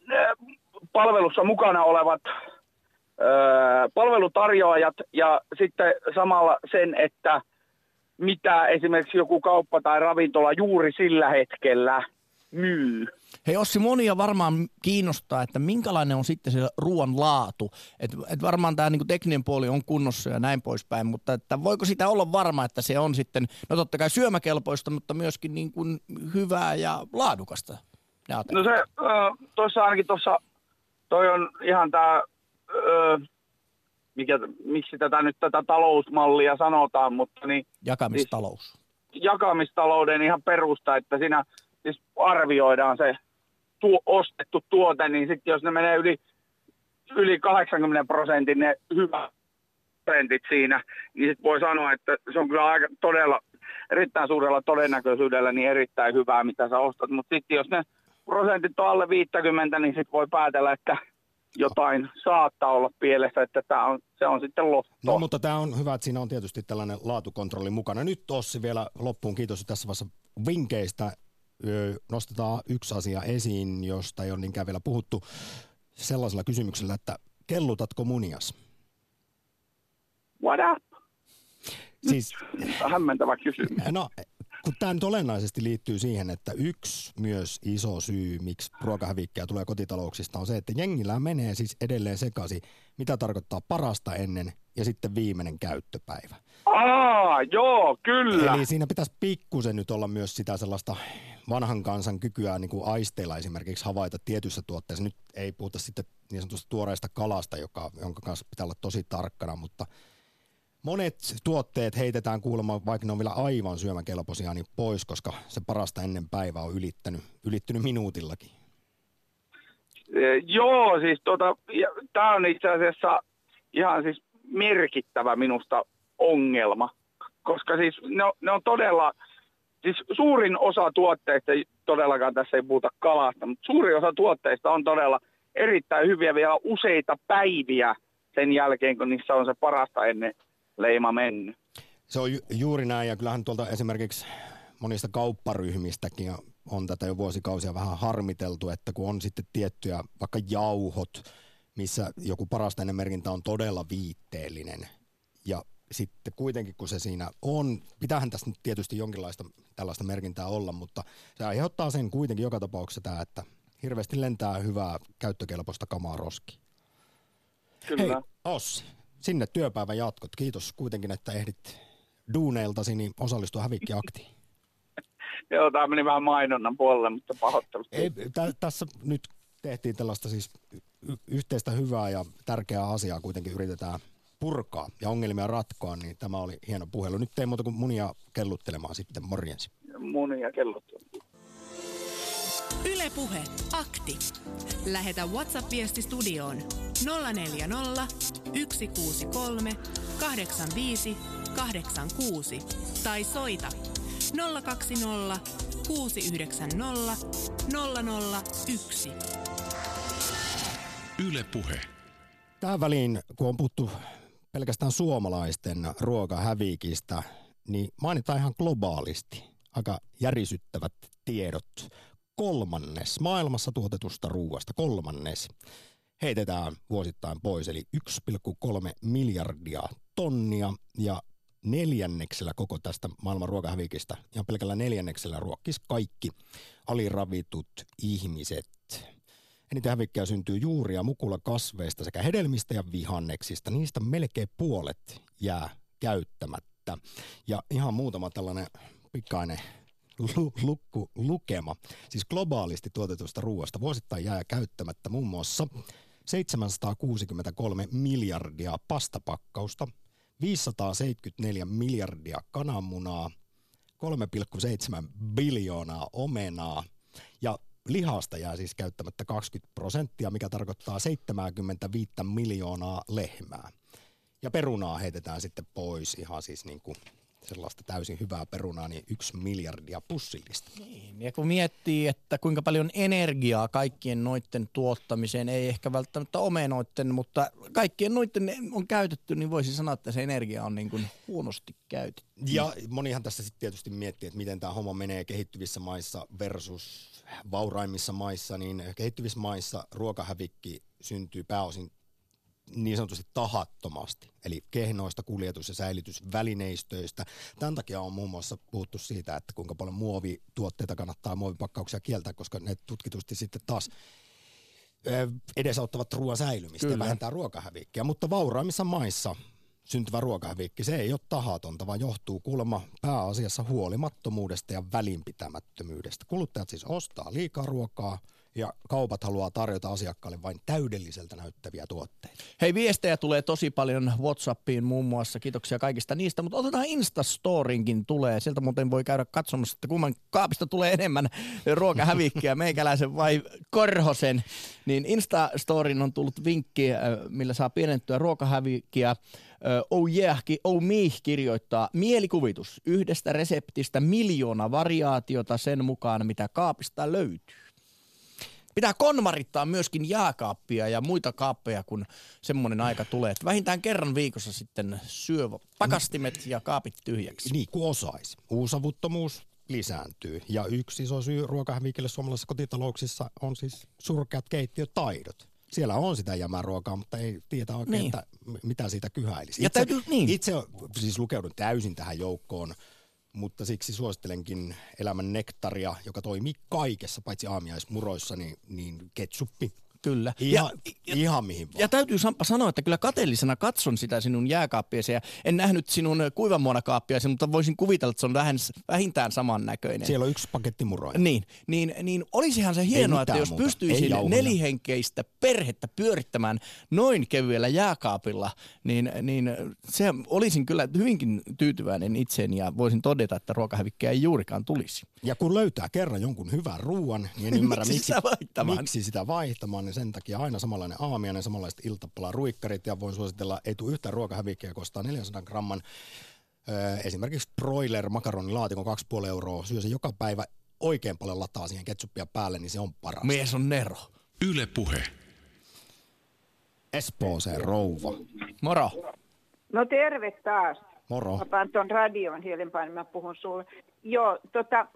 palvelussa mukana olevat äh, palvelutarjoajat ja sitten samalla sen, että mitä esimerkiksi joku kauppa tai ravintola juuri sillä hetkellä myy. Hei Ossi, monia varmaan kiinnostaa, että minkälainen on sitten se ruoan laatu. Että et varmaan tämä niinku tekninen puoli on kunnossa ja näin poispäin, mutta että voiko sitä olla varma, että se on sitten, no totta kai syömäkelpoista, mutta myöskin niin kuin hyvää ja laadukasta? No se, tuossa ainakin tuossa, toi on ihan tämä, mikä, miksi tätä nyt tätä talousmallia sanotaan, mutta niin... Jakamistalous. Siis jakamistalouden ihan perusta, että siinä siis arvioidaan se tuo, ostettu tuote, niin sitten jos ne menee yli, yli 80 prosentin ne hyvät prosentit siinä, niin sitten voi sanoa, että se on kyllä aika todella, erittäin suurella todennäköisyydellä niin erittäin hyvää, mitä sä ostat. Mutta sitten jos ne prosentit on alle 50, niin sitten voi päätellä, että jotain saattaa olla pielessä, että tämä on, se on sitten lotto. No mutta tämä on hyvä, että siinä on tietysti tällainen laatukontrolli mukana. Nyt Ossi vielä loppuun, kiitos tässä vaiheessa vinkkeistä nostetaan yksi asia esiin, josta ei ole niinkään vielä puhuttu sellaisella kysymyksellä, että kellutatko munias? What up? Siis, hämmentävä kysymys. No, kun tämä nyt olennaisesti liittyy siihen, että yksi myös iso syy, miksi ruokahävikkiä tulee kotitalouksista, on se, että jengillä menee siis edelleen sekaisin, mitä tarkoittaa parasta ennen ja sitten viimeinen käyttöpäivä. Aa, joo, kyllä. Eli siinä pitäisi pikkusen nyt olla myös sitä sellaista vanhan kansan kykyä niin kuin aisteilla esimerkiksi havaita tietyissä tuotteissa. Nyt ei puhuta sitten niin sanotusta tuoreesta kalasta, joka, jonka kanssa pitää olla tosi tarkkana, mutta monet tuotteet heitetään kuulemma, vaikka ne on vielä aivan syömäkelpoisia, niin pois, koska se parasta ennen päivää on ylittänyt, ylittynyt minuutillakin. E, joo, siis tota, tämä on itse asiassa ihan siis merkittävä minusta ongelma, koska siis ne on, ne on todella, siis suurin osa tuotteista, todellakaan tässä ei puhuta kalasta, mutta suurin osa tuotteista on todella erittäin hyviä vielä useita päiviä sen jälkeen, kun niissä on se parasta ennen leima mennyt. Se on ju- juuri näin, ja kyllähän tuolta esimerkiksi monista kaupparyhmistäkin on tätä jo vuosikausia vähän harmiteltu, että kun on sitten tiettyjä vaikka jauhot, missä joku parasta ennen merkintä on todella viitteellinen, ja sitten kuitenkin kun se siinä on, pitäähän tässä nyt tietysti jonkinlaista tällaista merkintää olla, mutta se aiheuttaa sen kuitenkin joka tapauksessa tämä, että hirveästi lentää hyvää käyttökelpoista kamaa roski. Kyllä. Hei, Ossi, sinne työpäivän jatkot. Kiitos kuitenkin, että ehdit duuneiltasi niin osallistua hävikkiaktiin. Joo, tämä meni vähän mainonnan puolelle, mutta pahoittelut. Ei, tä, tässä nyt tehtiin tällaista siis y- yhteistä hyvää ja tärkeää asiaa kuitenkin yritetään purkaa ja ongelmia ratkoa, niin tämä oli hieno puhelu. Nyt ei muuta kuin munia kelluttelemaan sitten, morjensi. Munia kelluttelemaan. Ylepuhe akti. Lähetä WhatsApp-viesti studioon 040 163 85 86 tai soita 020 690 001. Ylepuhe. Tähän väliin, kun on puhuttu pelkästään suomalaisten ruokahävikistä, niin mainitaan ihan globaalisti aika järisyttävät tiedot. Kolmannes maailmassa tuotetusta ruoasta, kolmannes heitetään vuosittain pois, eli 1,3 miljardia tonnia ja neljänneksellä koko tästä maailman ruokahävikistä, ja pelkällä neljänneksellä ruokkis kaikki aliravitut ihmiset. Eniten hävikkiä syntyy juuria mukula kasveista sekä hedelmistä ja vihanneksista. Niistä melkein puolet jää käyttämättä. Ja ihan muutama tällainen pikainen lukku, lukema. Siis globaalisti tuotetusta ruoasta vuosittain jää käyttämättä muun muassa 763 miljardia pastapakkausta, 574 miljardia kananmunaa, 3,7 biljoonaa omenaa lihasta jää siis käyttämättä 20 prosenttia, mikä tarkoittaa 75 miljoonaa lehmää. Ja perunaa heitetään sitten pois ihan siis niin kuin sellaista täysin hyvää perunaa, niin yksi miljardia pussillista. Niin, ja kun miettii, että kuinka paljon energiaa kaikkien noitten tuottamiseen, ei ehkä välttämättä omenoitten, mutta kaikkien noitten on käytetty, niin voisi sanoa, että se energia on niin kuin huonosti käytetty. Ja monihan tässä sitten tietysti miettii, että miten tämä homma menee kehittyvissä maissa versus vauraimmissa maissa, niin kehittyvissä maissa ruokahävikki syntyy pääosin niin sanotusti tahattomasti, eli kehnoista kuljetus- ja säilytysvälineistöistä. Tämän takia on muun muassa puhuttu siitä, että kuinka paljon muovituotteita kannattaa muovipakkauksia kieltää, koska ne tutkitusti sitten taas edesauttavat ruoan säilymistä Kyllä. ja vähentää ruokahävikkiä. Mutta vauraimmissa maissa syntyvä ruokahävikki, se ei ole tahatonta, vaan johtuu kuulemma pääasiassa huolimattomuudesta ja välinpitämättömyydestä. Kuluttajat siis ostaa liikaa ruokaa, ja kaupat haluaa tarjota asiakkaalle vain täydelliseltä näyttäviä tuotteita. Hei, viestejä tulee tosi paljon WhatsAppiin muun muassa. Kiitoksia kaikista niistä, mutta otetaan Instastorinkin tulee. Sieltä muuten voi käydä katsomassa, että kumman kaapista tulee enemmän ruokahävikkiä, meikäläisen vai Korhosen. Niin Instastorin on tullut vinkki, äh, millä saa pienentyä ruokahävikkiä. Äh, oh yeah, oh me kirjoittaa mielikuvitus yhdestä reseptistä miljoona variaatiota sen mukaan, mitä kaapista löytyy. Pitää konmarittaa myöskin jääkaappia ja muita kaappeja, kun semmoinen aika tulee. Että vähintään kerran viikossa sitten syö pakastimet ja kaapit tyhjäksi. Niin kuin osaisi. Uusavuttomuus lisääntyy. Ja yksi iso syy ruokahävikille suomalaisissa kotitalouksissa on siis surkeat keittiötaidot. Siellä on sitä jämäruokaa, mutta ei tiedä oikein, niin. että mitä siitä kyhäilisi. Itse, ja täytyy, niin. itse siis lukeudun täysin tähän joukkoon mutta siksi suosittelenkin elämän nektaria, joka toimii kaikessa, paitsi aamiaismuroissa, niin, niin ketsuppi Kyllä. Ihan, ja, ihan mihin vaan. Ja täytyy Samppa sanoa, että kyllä kateellisena katson sitä sinun jääkaappiasi ja en nähnyt sinun kuivamuonakaappiasi, mutta voisin kuvitella, että se on vähän, vähintään samannäköinen. Siellä on yksi paketti muroja. Niin, niin, niin olisihan se hienoa, että jos muuta. pystyisin nelihenkeistä perhettä pyörittämään noin kevyellä jääkaapilla, niin, niin se olisin kyllä hyvinkin tyytyväinen itseni ja voisin todeta, että ruokahävikkiä ei juurikaan tulisi. Ja kun löytää kerran jonkun hyvän ruoan, niin en ymmärrä, miksi, miksi, miksi sitä vaihtamaan niin sen takia aina samanlainen aamiainen, samanlaiset iltapala ruikkarit ja voin suositella, ei tule yhtään ruokahävikkiä, kostaa 400 gramman öö, esimerkiksi broiler makaronilaatikon 2,5 euroa, syö se joka päivä oikein paljon lataa siihen ketsuppia päälle, niin se on paras. Mies on Nero. Yle Puhe. Espooseen rouva. Moro. No terve taas. Moro. Mä panen tuon radion hiljempaa, niin mä puhun sulle. Joo, tota,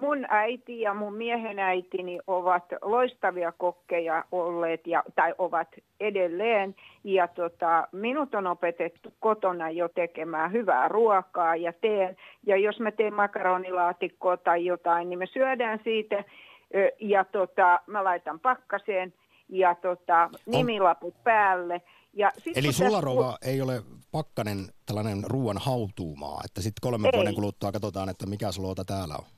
mun äiti ja mun miehen äitini ovat loistavia kokkeja olleet ja, tai ovat edelleen. Ja tota, minut on opetettu kotona jo tekemään hyvää ruokaa ja teen. Ja jos mä teen makaronilaatikkoa tai jotain, niin me syödään siitä ja tota, mä laitan pakkaseen ja tota, nimilaput päälle. Ja sit Eli sulla tässä... rouva ei ole pakkanen tällainen ruoan hautuumaa, että sitten kolmen vuoden kuluttua katsotaan, että mikä luota täällä on.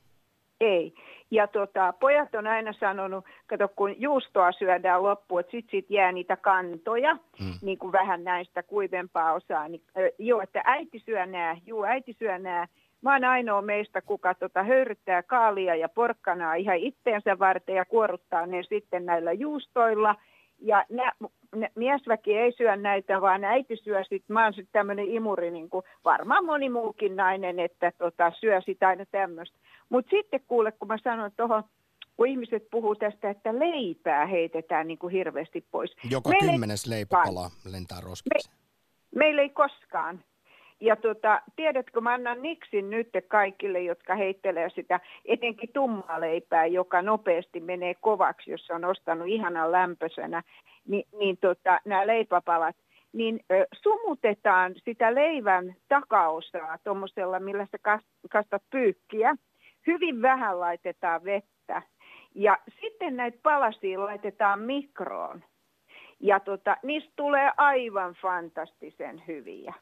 Ei. Ja tota, pojat on aina sanonut, kato kun juustoa syödään loppuun, että sitten sit jää niitä kantoja, mm. niin kuin vähän näistä kuivempaa osaa. Niin, äh, joo, että äiti syö nää, juu äiti syö nää. Mä oon ainoa meistä, kuka tota, höyryttää kaalia ja porkkanaa ihan itteensä varten ja kuoruttaa ne sitten näillä juustoilla. Ja nä, nä, miesväki ei syö näitä, vaan äiti syö sitten, mä oon sitten tämmöinen imuri, niin kuin varmaan moni muukin nainen, että tota, syö sitä aina tämmöistä. Mutta sitten kuule, kun mä sanon tuohon, kun ihmiset puhuu tästä, että leipää heitetään niin kuin hirveästi pois. Joka meille kymmenes leipäpala lentää roskiksi. Me, meillä ei koskaan. Ja tota, tiedätkö, mä annan niksin nyt kaikille, jotka heittelee sitä, etenkin tummaa leipää, joka nopeasti menee kovaksi, jos on ostanut ihanan lämpöisenä, niin, niin tota, nämä leipäpalat, niin ö, sumutetaan sitä leivän takaosaa tuommoisella, millä sä kastat pyykkiä, hyvin vähän laitetaan vettä. Ja sitten näitä palasia laitetaan mikroon. Ja tota, niistä tulee aivan fantastisen hyviä.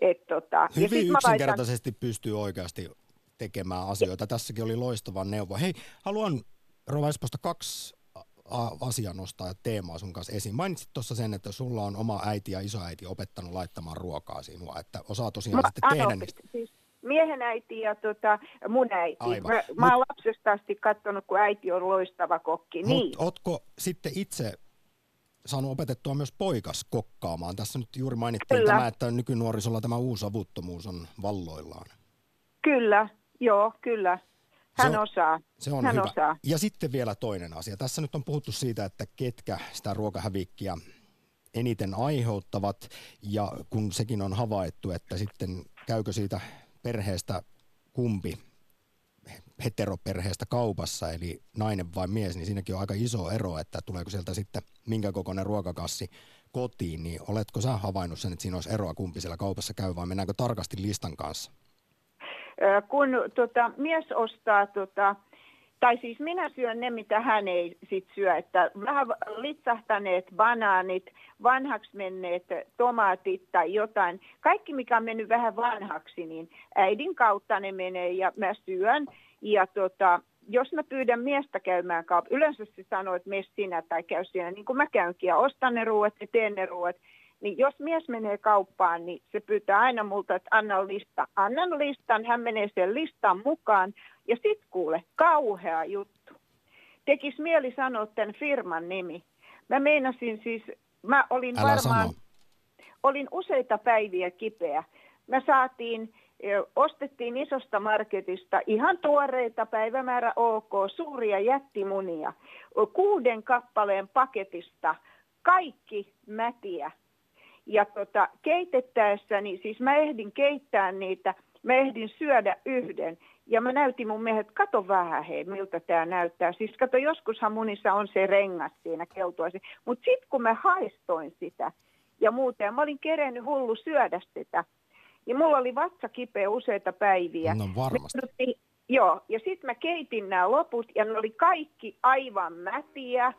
Et tota, Hyvin ja yksinkertaisesti laitan... pystyy oikeasti tekemään asioita. Tässäkin oli loistava neuvo. Hei, haluan Rova Espoosta kaksi asiaa nostaa ja teemaa sun kanssa esiin. Mainitsit tuossa sen, että sulla on oma äiti ja isoäiti opettanut laittamaan ruokaa sinua, että osaa tosiaan Mä, sitten tehdä niistä. Siis miehen äiti ja tota, mun äiti. Aivan. Mä, mä oon lapsesta asti katsonut, kun äiti on loistava kokki. Mut niin. Ootko sitten itse saanut opetettua myös poikas kokkaamaan? Tässä nyt juuri mainittiin Kyllä. tämä, että nykynuorisolla tämä uusavuttomuus on valloillaan. Kyllä, joo, kyllä. Hän se on, osaa. Se on Hän hyvä. Osaa. Ja sitten vielä toinen asia. Tässä nyt on puhuttu siitä, että ketkä sitä ruokahävikkiä eniten aiheuttavat, ja kun sekin on havaittu, että sitten käykö siitä perheestä kumpi heteroperheestä kaupassa, eli nainen vai mies, niin siinäkin on aika iso ero, että tuleeko sieltä sitten minkä kokoinen ruokakassi kotiin, niin oletko sä havainnut sen, että siinä olisi eroa kumpi siellä kaupassa käy vai mennäänkö tarkasti listan kanssa? Kun tota, mies ostaa tota, tai siis minä syön ne, mitä hän ei sit syö, että vähän litsahtaneet banaanit, vanhaksi menneet tomaatit tai jotain. Kaikki, mikä on mennyt vähän vanhaksi, niin äidin kautta ne menee ja mä syön. Ja tota, jos mä pyydän miestä käymään kauppaan, yleensä se sanoo, että mene sinä tai käy siinä, niin kuin mä käynkin ja ostan ne ruuat ja teen ne ruuat, niin jos mies menee kauppaan, niin se pyytää aina multa, että anna lista. Annan listan, hän menee sen listan mukaan ja sit kuule, kauhea juttu. Tekis mieli sanoa tämän firman nimi. Mä meinasin siis, mä olin Älä varmaan, sano. olin useita päiviä kipeä. Mä saatiin, ostettiin isosta marketista ihan tuoreita päivämäärä OK, suuria jättimunia. Kuuden kappaleen paketista kaikki mätiä. Ja tota, keitettäessä, niin siis mä ehdin keittää niitä, mä ehdin syödä yhden. Ja mä näytin mun miehet, että kato vähän hei, miltä tämä näyttää. Siis kato, joskushan munissa on se rengas siinä keltuasi. Mutta sitten kun mä haistoin sitä ja muuten, mä olin kerennyt hullu syödä sitä. Ja mulla oli vatsa kipeä useita päiviä. No varmasti. Me Joo, ja sitten mä keitin nämä loput ja ne oli kaikki aivan mätiä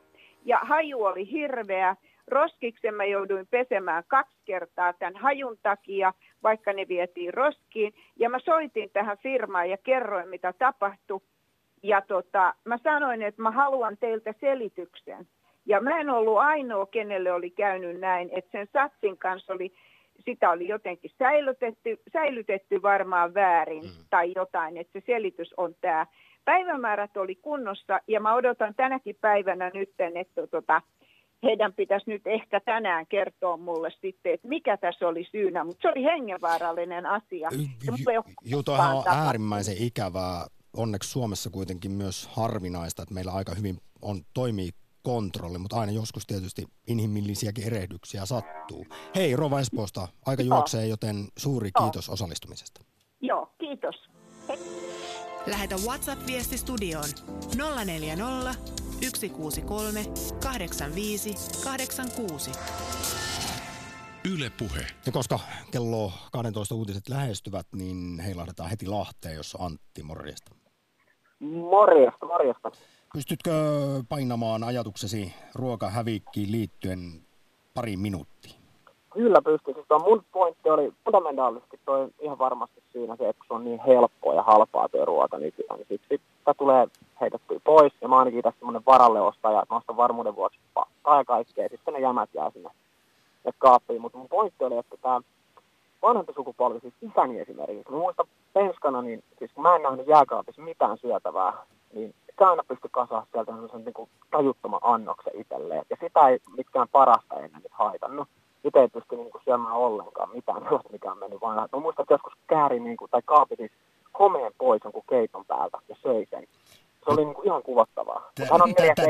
ja haju oli hirveä. Roskiksen mä jouduin pesemään kaksi kertaa tämän hajun takia, vaikka ne vietiin roskiin. Ja mä soitin tähän firmaan ja kerroin, mitä tapahtui. Ja tota, mä sanoin, että mä haluan teiltä selityksen. Ja mä en ollut ainoa, kenelle oli käynyt näin, että sen satsin kanssa oli, sitä oli jotenkin säilytetty, säilytetty varmaan väärin mm. tai jotain, että se selitys on tämä. Päivämäärät oli kunnossa ja mä odotan tänäkin päivänä nyt, että tota, heidän pitäisi nyt ehkä tänään kertoa mulle sitten, että mikä tässä oli syynä, mutta se oli hengenvaarallinen asia. Koskaan toihan on tapahtunut. äärimmäisen ikävää. Onneksi Suomessa kuitenkin myös harvinaista, että meillä aika hyvin on, toimii kontrolli, mutta aina joskus tietysti inhimillisiäkin erehdyksiä sattuu. Hei Rova Espoosta, aika Joo. juoksee, joten suuri Joo. kiitos osallistumisesta. Joo, kiitos. Lähetä WhatsApp-viesti studioon 040 163 85 86. Yle Puhe. Ja koska kello 12 uutiset lähestyvät, niin heilahdetaan heti Lahteen, jossa on Antti morjesta. Morjesta, morjesta. Pystytkö painamaan ajatuksesi ruokahävikkiin liittyen pari minuuttia? Kyllä pystyy. Siis mun pointti oli fundamentaalisesti toi ihan varmasti siinä se, että se on niin helppoa ja halpaa tuo ruoka nykyään. Niin siksi sitä tulee heitettyä pois. Ja mä ainakin tässä semmoinen varalle ostaja, että mä ostan varmuuden vuoksi pakkaa ja kaikkea. Sitten ne jämät jää sinne, sinne kaappiin. Mutta mun pointti oli, että tämä vanhempi sukupolvi, siis isäni esimerkiksi. Mä muistan penskana, niin siis kun mä en nähnyt jääkaapissa mitään syötävää, niin se aina pystyi kasaa sieltä semmoisen niin tajuttoman annoksen itselleen. Ja sitä ei mitkään parasta ennen nyt haitannut. Itse ei pysty niin kuin, syömään ollenkaan mitään sellaista, mikä on mennyt vanhaan. Mä muistan, että joskus kääri niin kuin, tai kaapi siis homeen pois jonkun keiton päältä ja söi sen. Kuvattavaa. On.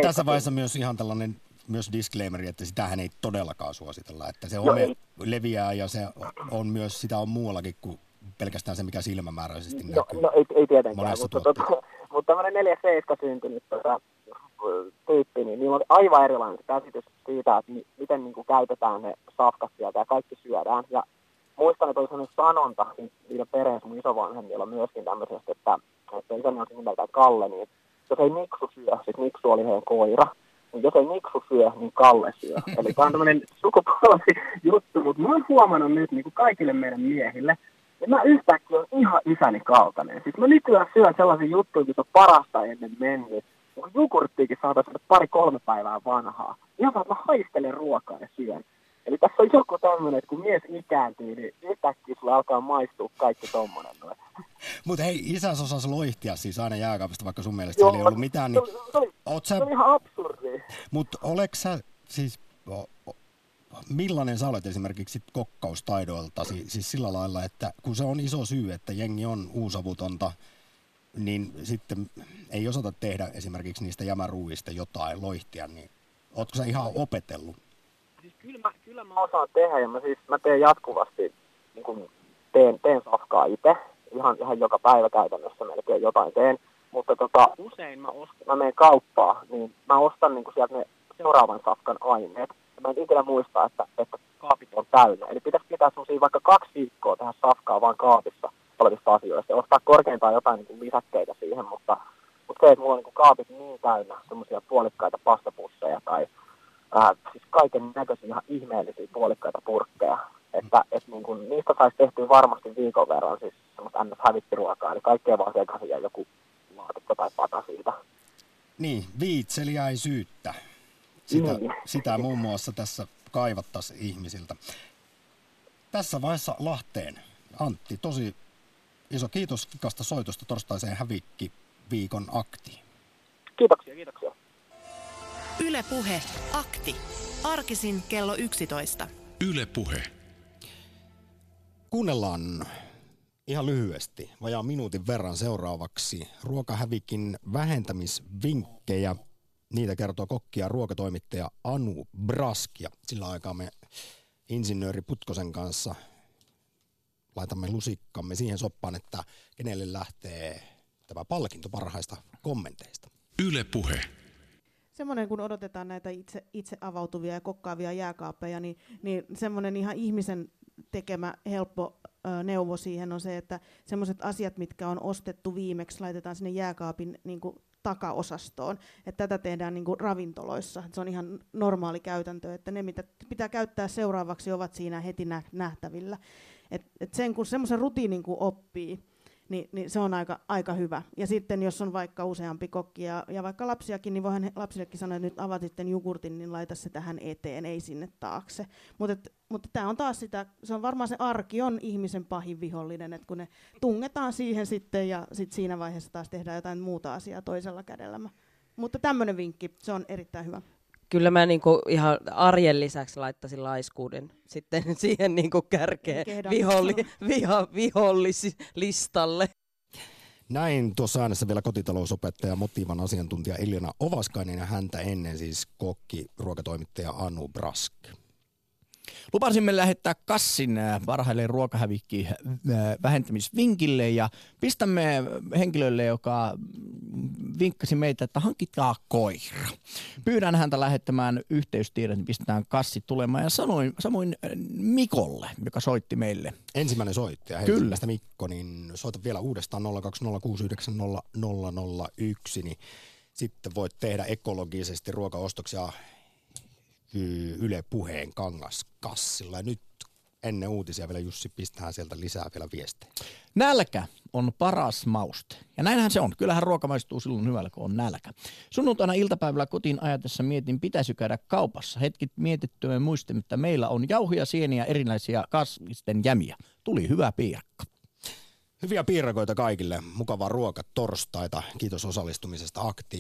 Tässä vaiheessa myös ihan tällainen myös disclaimeri, että sitähän ei todellakaan suositella, että se home ei. leviää ja se on myös, sitä on muuallakin kuin pelkästään se, mikä silmämääräisesti No, näkyy. no ei, ei tietenkään, monessa mutta, tuotteessa. tota, mutta tämmöinen 4 7 syntynyt tota, tyyppi, niin niillä oli aivan erilainen käsitys siitä, että mi- miten niin kuin, käytetään ne safkat sieltä ja kaikki syödään. Ja muistan, että oli sellainen sanonta niin niiden perheessä mun isovanhemmilla myöskin tämmöisestä, että, että isäni on nimeltään Kalle, niin jos ei Miksu syö, siis Miksu oli heidän koira, niin jos ei Miksu syö, niin Kalle syö. Eli tämä on tämmöinen sukupolvi juttu, mutta mä oon huomannut nyt niin kuin kaikille meidän miehille, ja mä yhtäkkiä on ihan isäni kaltainen. Siis mä nykyään syön sellaisia juttuja, se on parasta ennen mennyt. Kun jogurttiikin saataisiin pari-kolme päivää vanhaa. Ihan vaan, että mä haistelen ruokaa ja syön. Eli tässä on joku tämmöinen, että kun mies ikääntyy, niin yhtäkkiä sulla alkaa maistua kaikki tommonen. noin. Mutta hei, isäs osasi loihtia siis aina jääkaapista, vaikka sun mielestä Joo, ei ollut mitään. se Niin, oli- se oli- oot Se sä, on ihan absurdi. mutta oleks sä siis, o, o, millainen sä olet esimerkiksi sit kokkaustaidoiltasi, siis sillä lailla, että kun se on iso syy, että jengi on uusavutonta, niin sitten ei osata tehdä esimerkiksi niistä jämäruuista jotain loihtia, niin ootko sä ihan opetellut? Siis kyllä mä, kyllä mä osaan tehdä ja mä, siis, mä teen jatkuvasti, niin kun teen, teen safkaa itse. Ihan, ihan joka päivä käytännössä melkein jotain teen. Mutta tota, usein mä, ostan, mä menen kauppaan, niin mä ostan niin sieltä ne seuraavan safkan aineet. mä en ikinä muista, että, että kaapit on täynnä. Eli pitäisi pitää semmoisia vaikka kaksi viikkoa tähän safkaa vaan kaapissa olevista asioista. Ostaa korkeintaan jotain niin kuin lisäkkeitä siihen, mutta, mutta se, että mulla on niin kuin kaapit niin täynnä semmoisia puolikkaita pastapusseja tai äh, siis kaiken näköisiä ihan ihmeellisiä puolikkaita purkkeja, että et niin kuin, niistä saisi tehtyä varmasti viikon verran siis semmoista ns. hävittiruokaa, eli kaikkea vaan sekaisin ja joku laatikko tai pata siitä. Niin, viitseliäisyyttä. Sitä, Niin. sitä muun muassa tässä kaivattaisiin ihmisiltä. Tässä vaiheessa Lahteen. Antti, tosi iso kiitos kikasta soitosta torstaiseen hävikki viikon aktiin. Kiitoksia, kiitoksia. Yle Puhe, akti. Arkisin kello 11. Yle Puhe. Kuunnellaan ihan lyhyesti, vajaa minuutin verran seuraavaksi ruokahävikin vähentämisvinkkejä. Niitä kertoo kokki ja ruokatoimittaja Anu Brask. Ja sillä aikaa me insinööri Putkosen kanssa laitamme lusikkamme siihen soppaan, että kenelle lähtee tämä palkinto parhaista kommenteista. Yle Puhe. Semmoinen, kun odotetaan näitä itse, itse avautuvia ja kokkaavia jääkaappeja, niin, niin semmoinen ihan ihmisen tekemä helppo ö, neuvo siihen on se, että semmoiset asiat, mitkä on ostettu viimeksi, laitetaan sinne jääkaapin niin kuin, takaosastoon. Että tätä tehdään niin kuin, ravintoloissa. Et se on ihan normaali käytäntö, että ne, mitä pitää käyttää seuraavaksi, ovat siinä heti nä- nähtävillä. Et, et sen, kun semmoisen rutiinin kun oppii, niin, niin se on aika, aika hyvä. Ja sitten jos on vaikka useampi kokki ja, ja vaikka lapsiakin, niin voihan lapsillekin sanoa, että nyt avaat sitten jogurtin, niin laita se tähän eteen, ei sinne taakse. Mutta mutta tämä on taas sitä, se on varmaan se arki on ihmisen pahin vihollinen, että kun ne tungetaan siihen sitten ja sit siinä vaiheessa taas tehdään jotain muuta asiaa toisella kädellä. Mutta tämmöinen vinkki, se on erittäin hyvä. Kyllä mä niinku ihan arjen lisäksi laittaisin laiskuuden sitten siihen niinku kärkeen viholli, viha, vihollislistalle. Näin tuossa äänessä vielä kotitalousopettaja, motiivan asiantuntija Iljana Ovaskainen ja häntä ennen siis kokki, ruokatoimittaja Anu Brask. Lupasimme lähettää kassin äh, parhaille ruokahävikki äh, vähentämisvinkille ja pistämme henkilölle, joka mm, vinkkasi meitä, että hankikaa koira. Pyydän häntä lähettämään yhteystiedot, niin pistetään kassi tulemaan ja sanoin, samoin äh, Mikolle, joka soitti meille. Ensimmäinen soittaja Kyllä. Helsingistä Mikko, niin soita vielä uudestaan 020690001, niin sitten voit tehdä ekologisesti ruokaostoksia y- Yle Puheen kangaskassilla. Ja nyt ennen uutisia vielä Jussi pistää sieltä lisää vielä viestejä. Nälkä on paras mauste. Ja näinhän se on. Kyllähän ruoka maistuu silloin hyvällä, kun on nälkä. Sunnuntaina iltapäivällä kotiin ajatessa mietin, pitäisi käydä kaupassa. Hetki mietittyä muistin, että meillä on jauhoja, sieniä, erilaisia kasvisten jämiä. Tuli hyvä piirakka. Hyviä piirakoita kaikille, mukavaa ruoka torstaita. Kiitos osallistumisesta aktiin.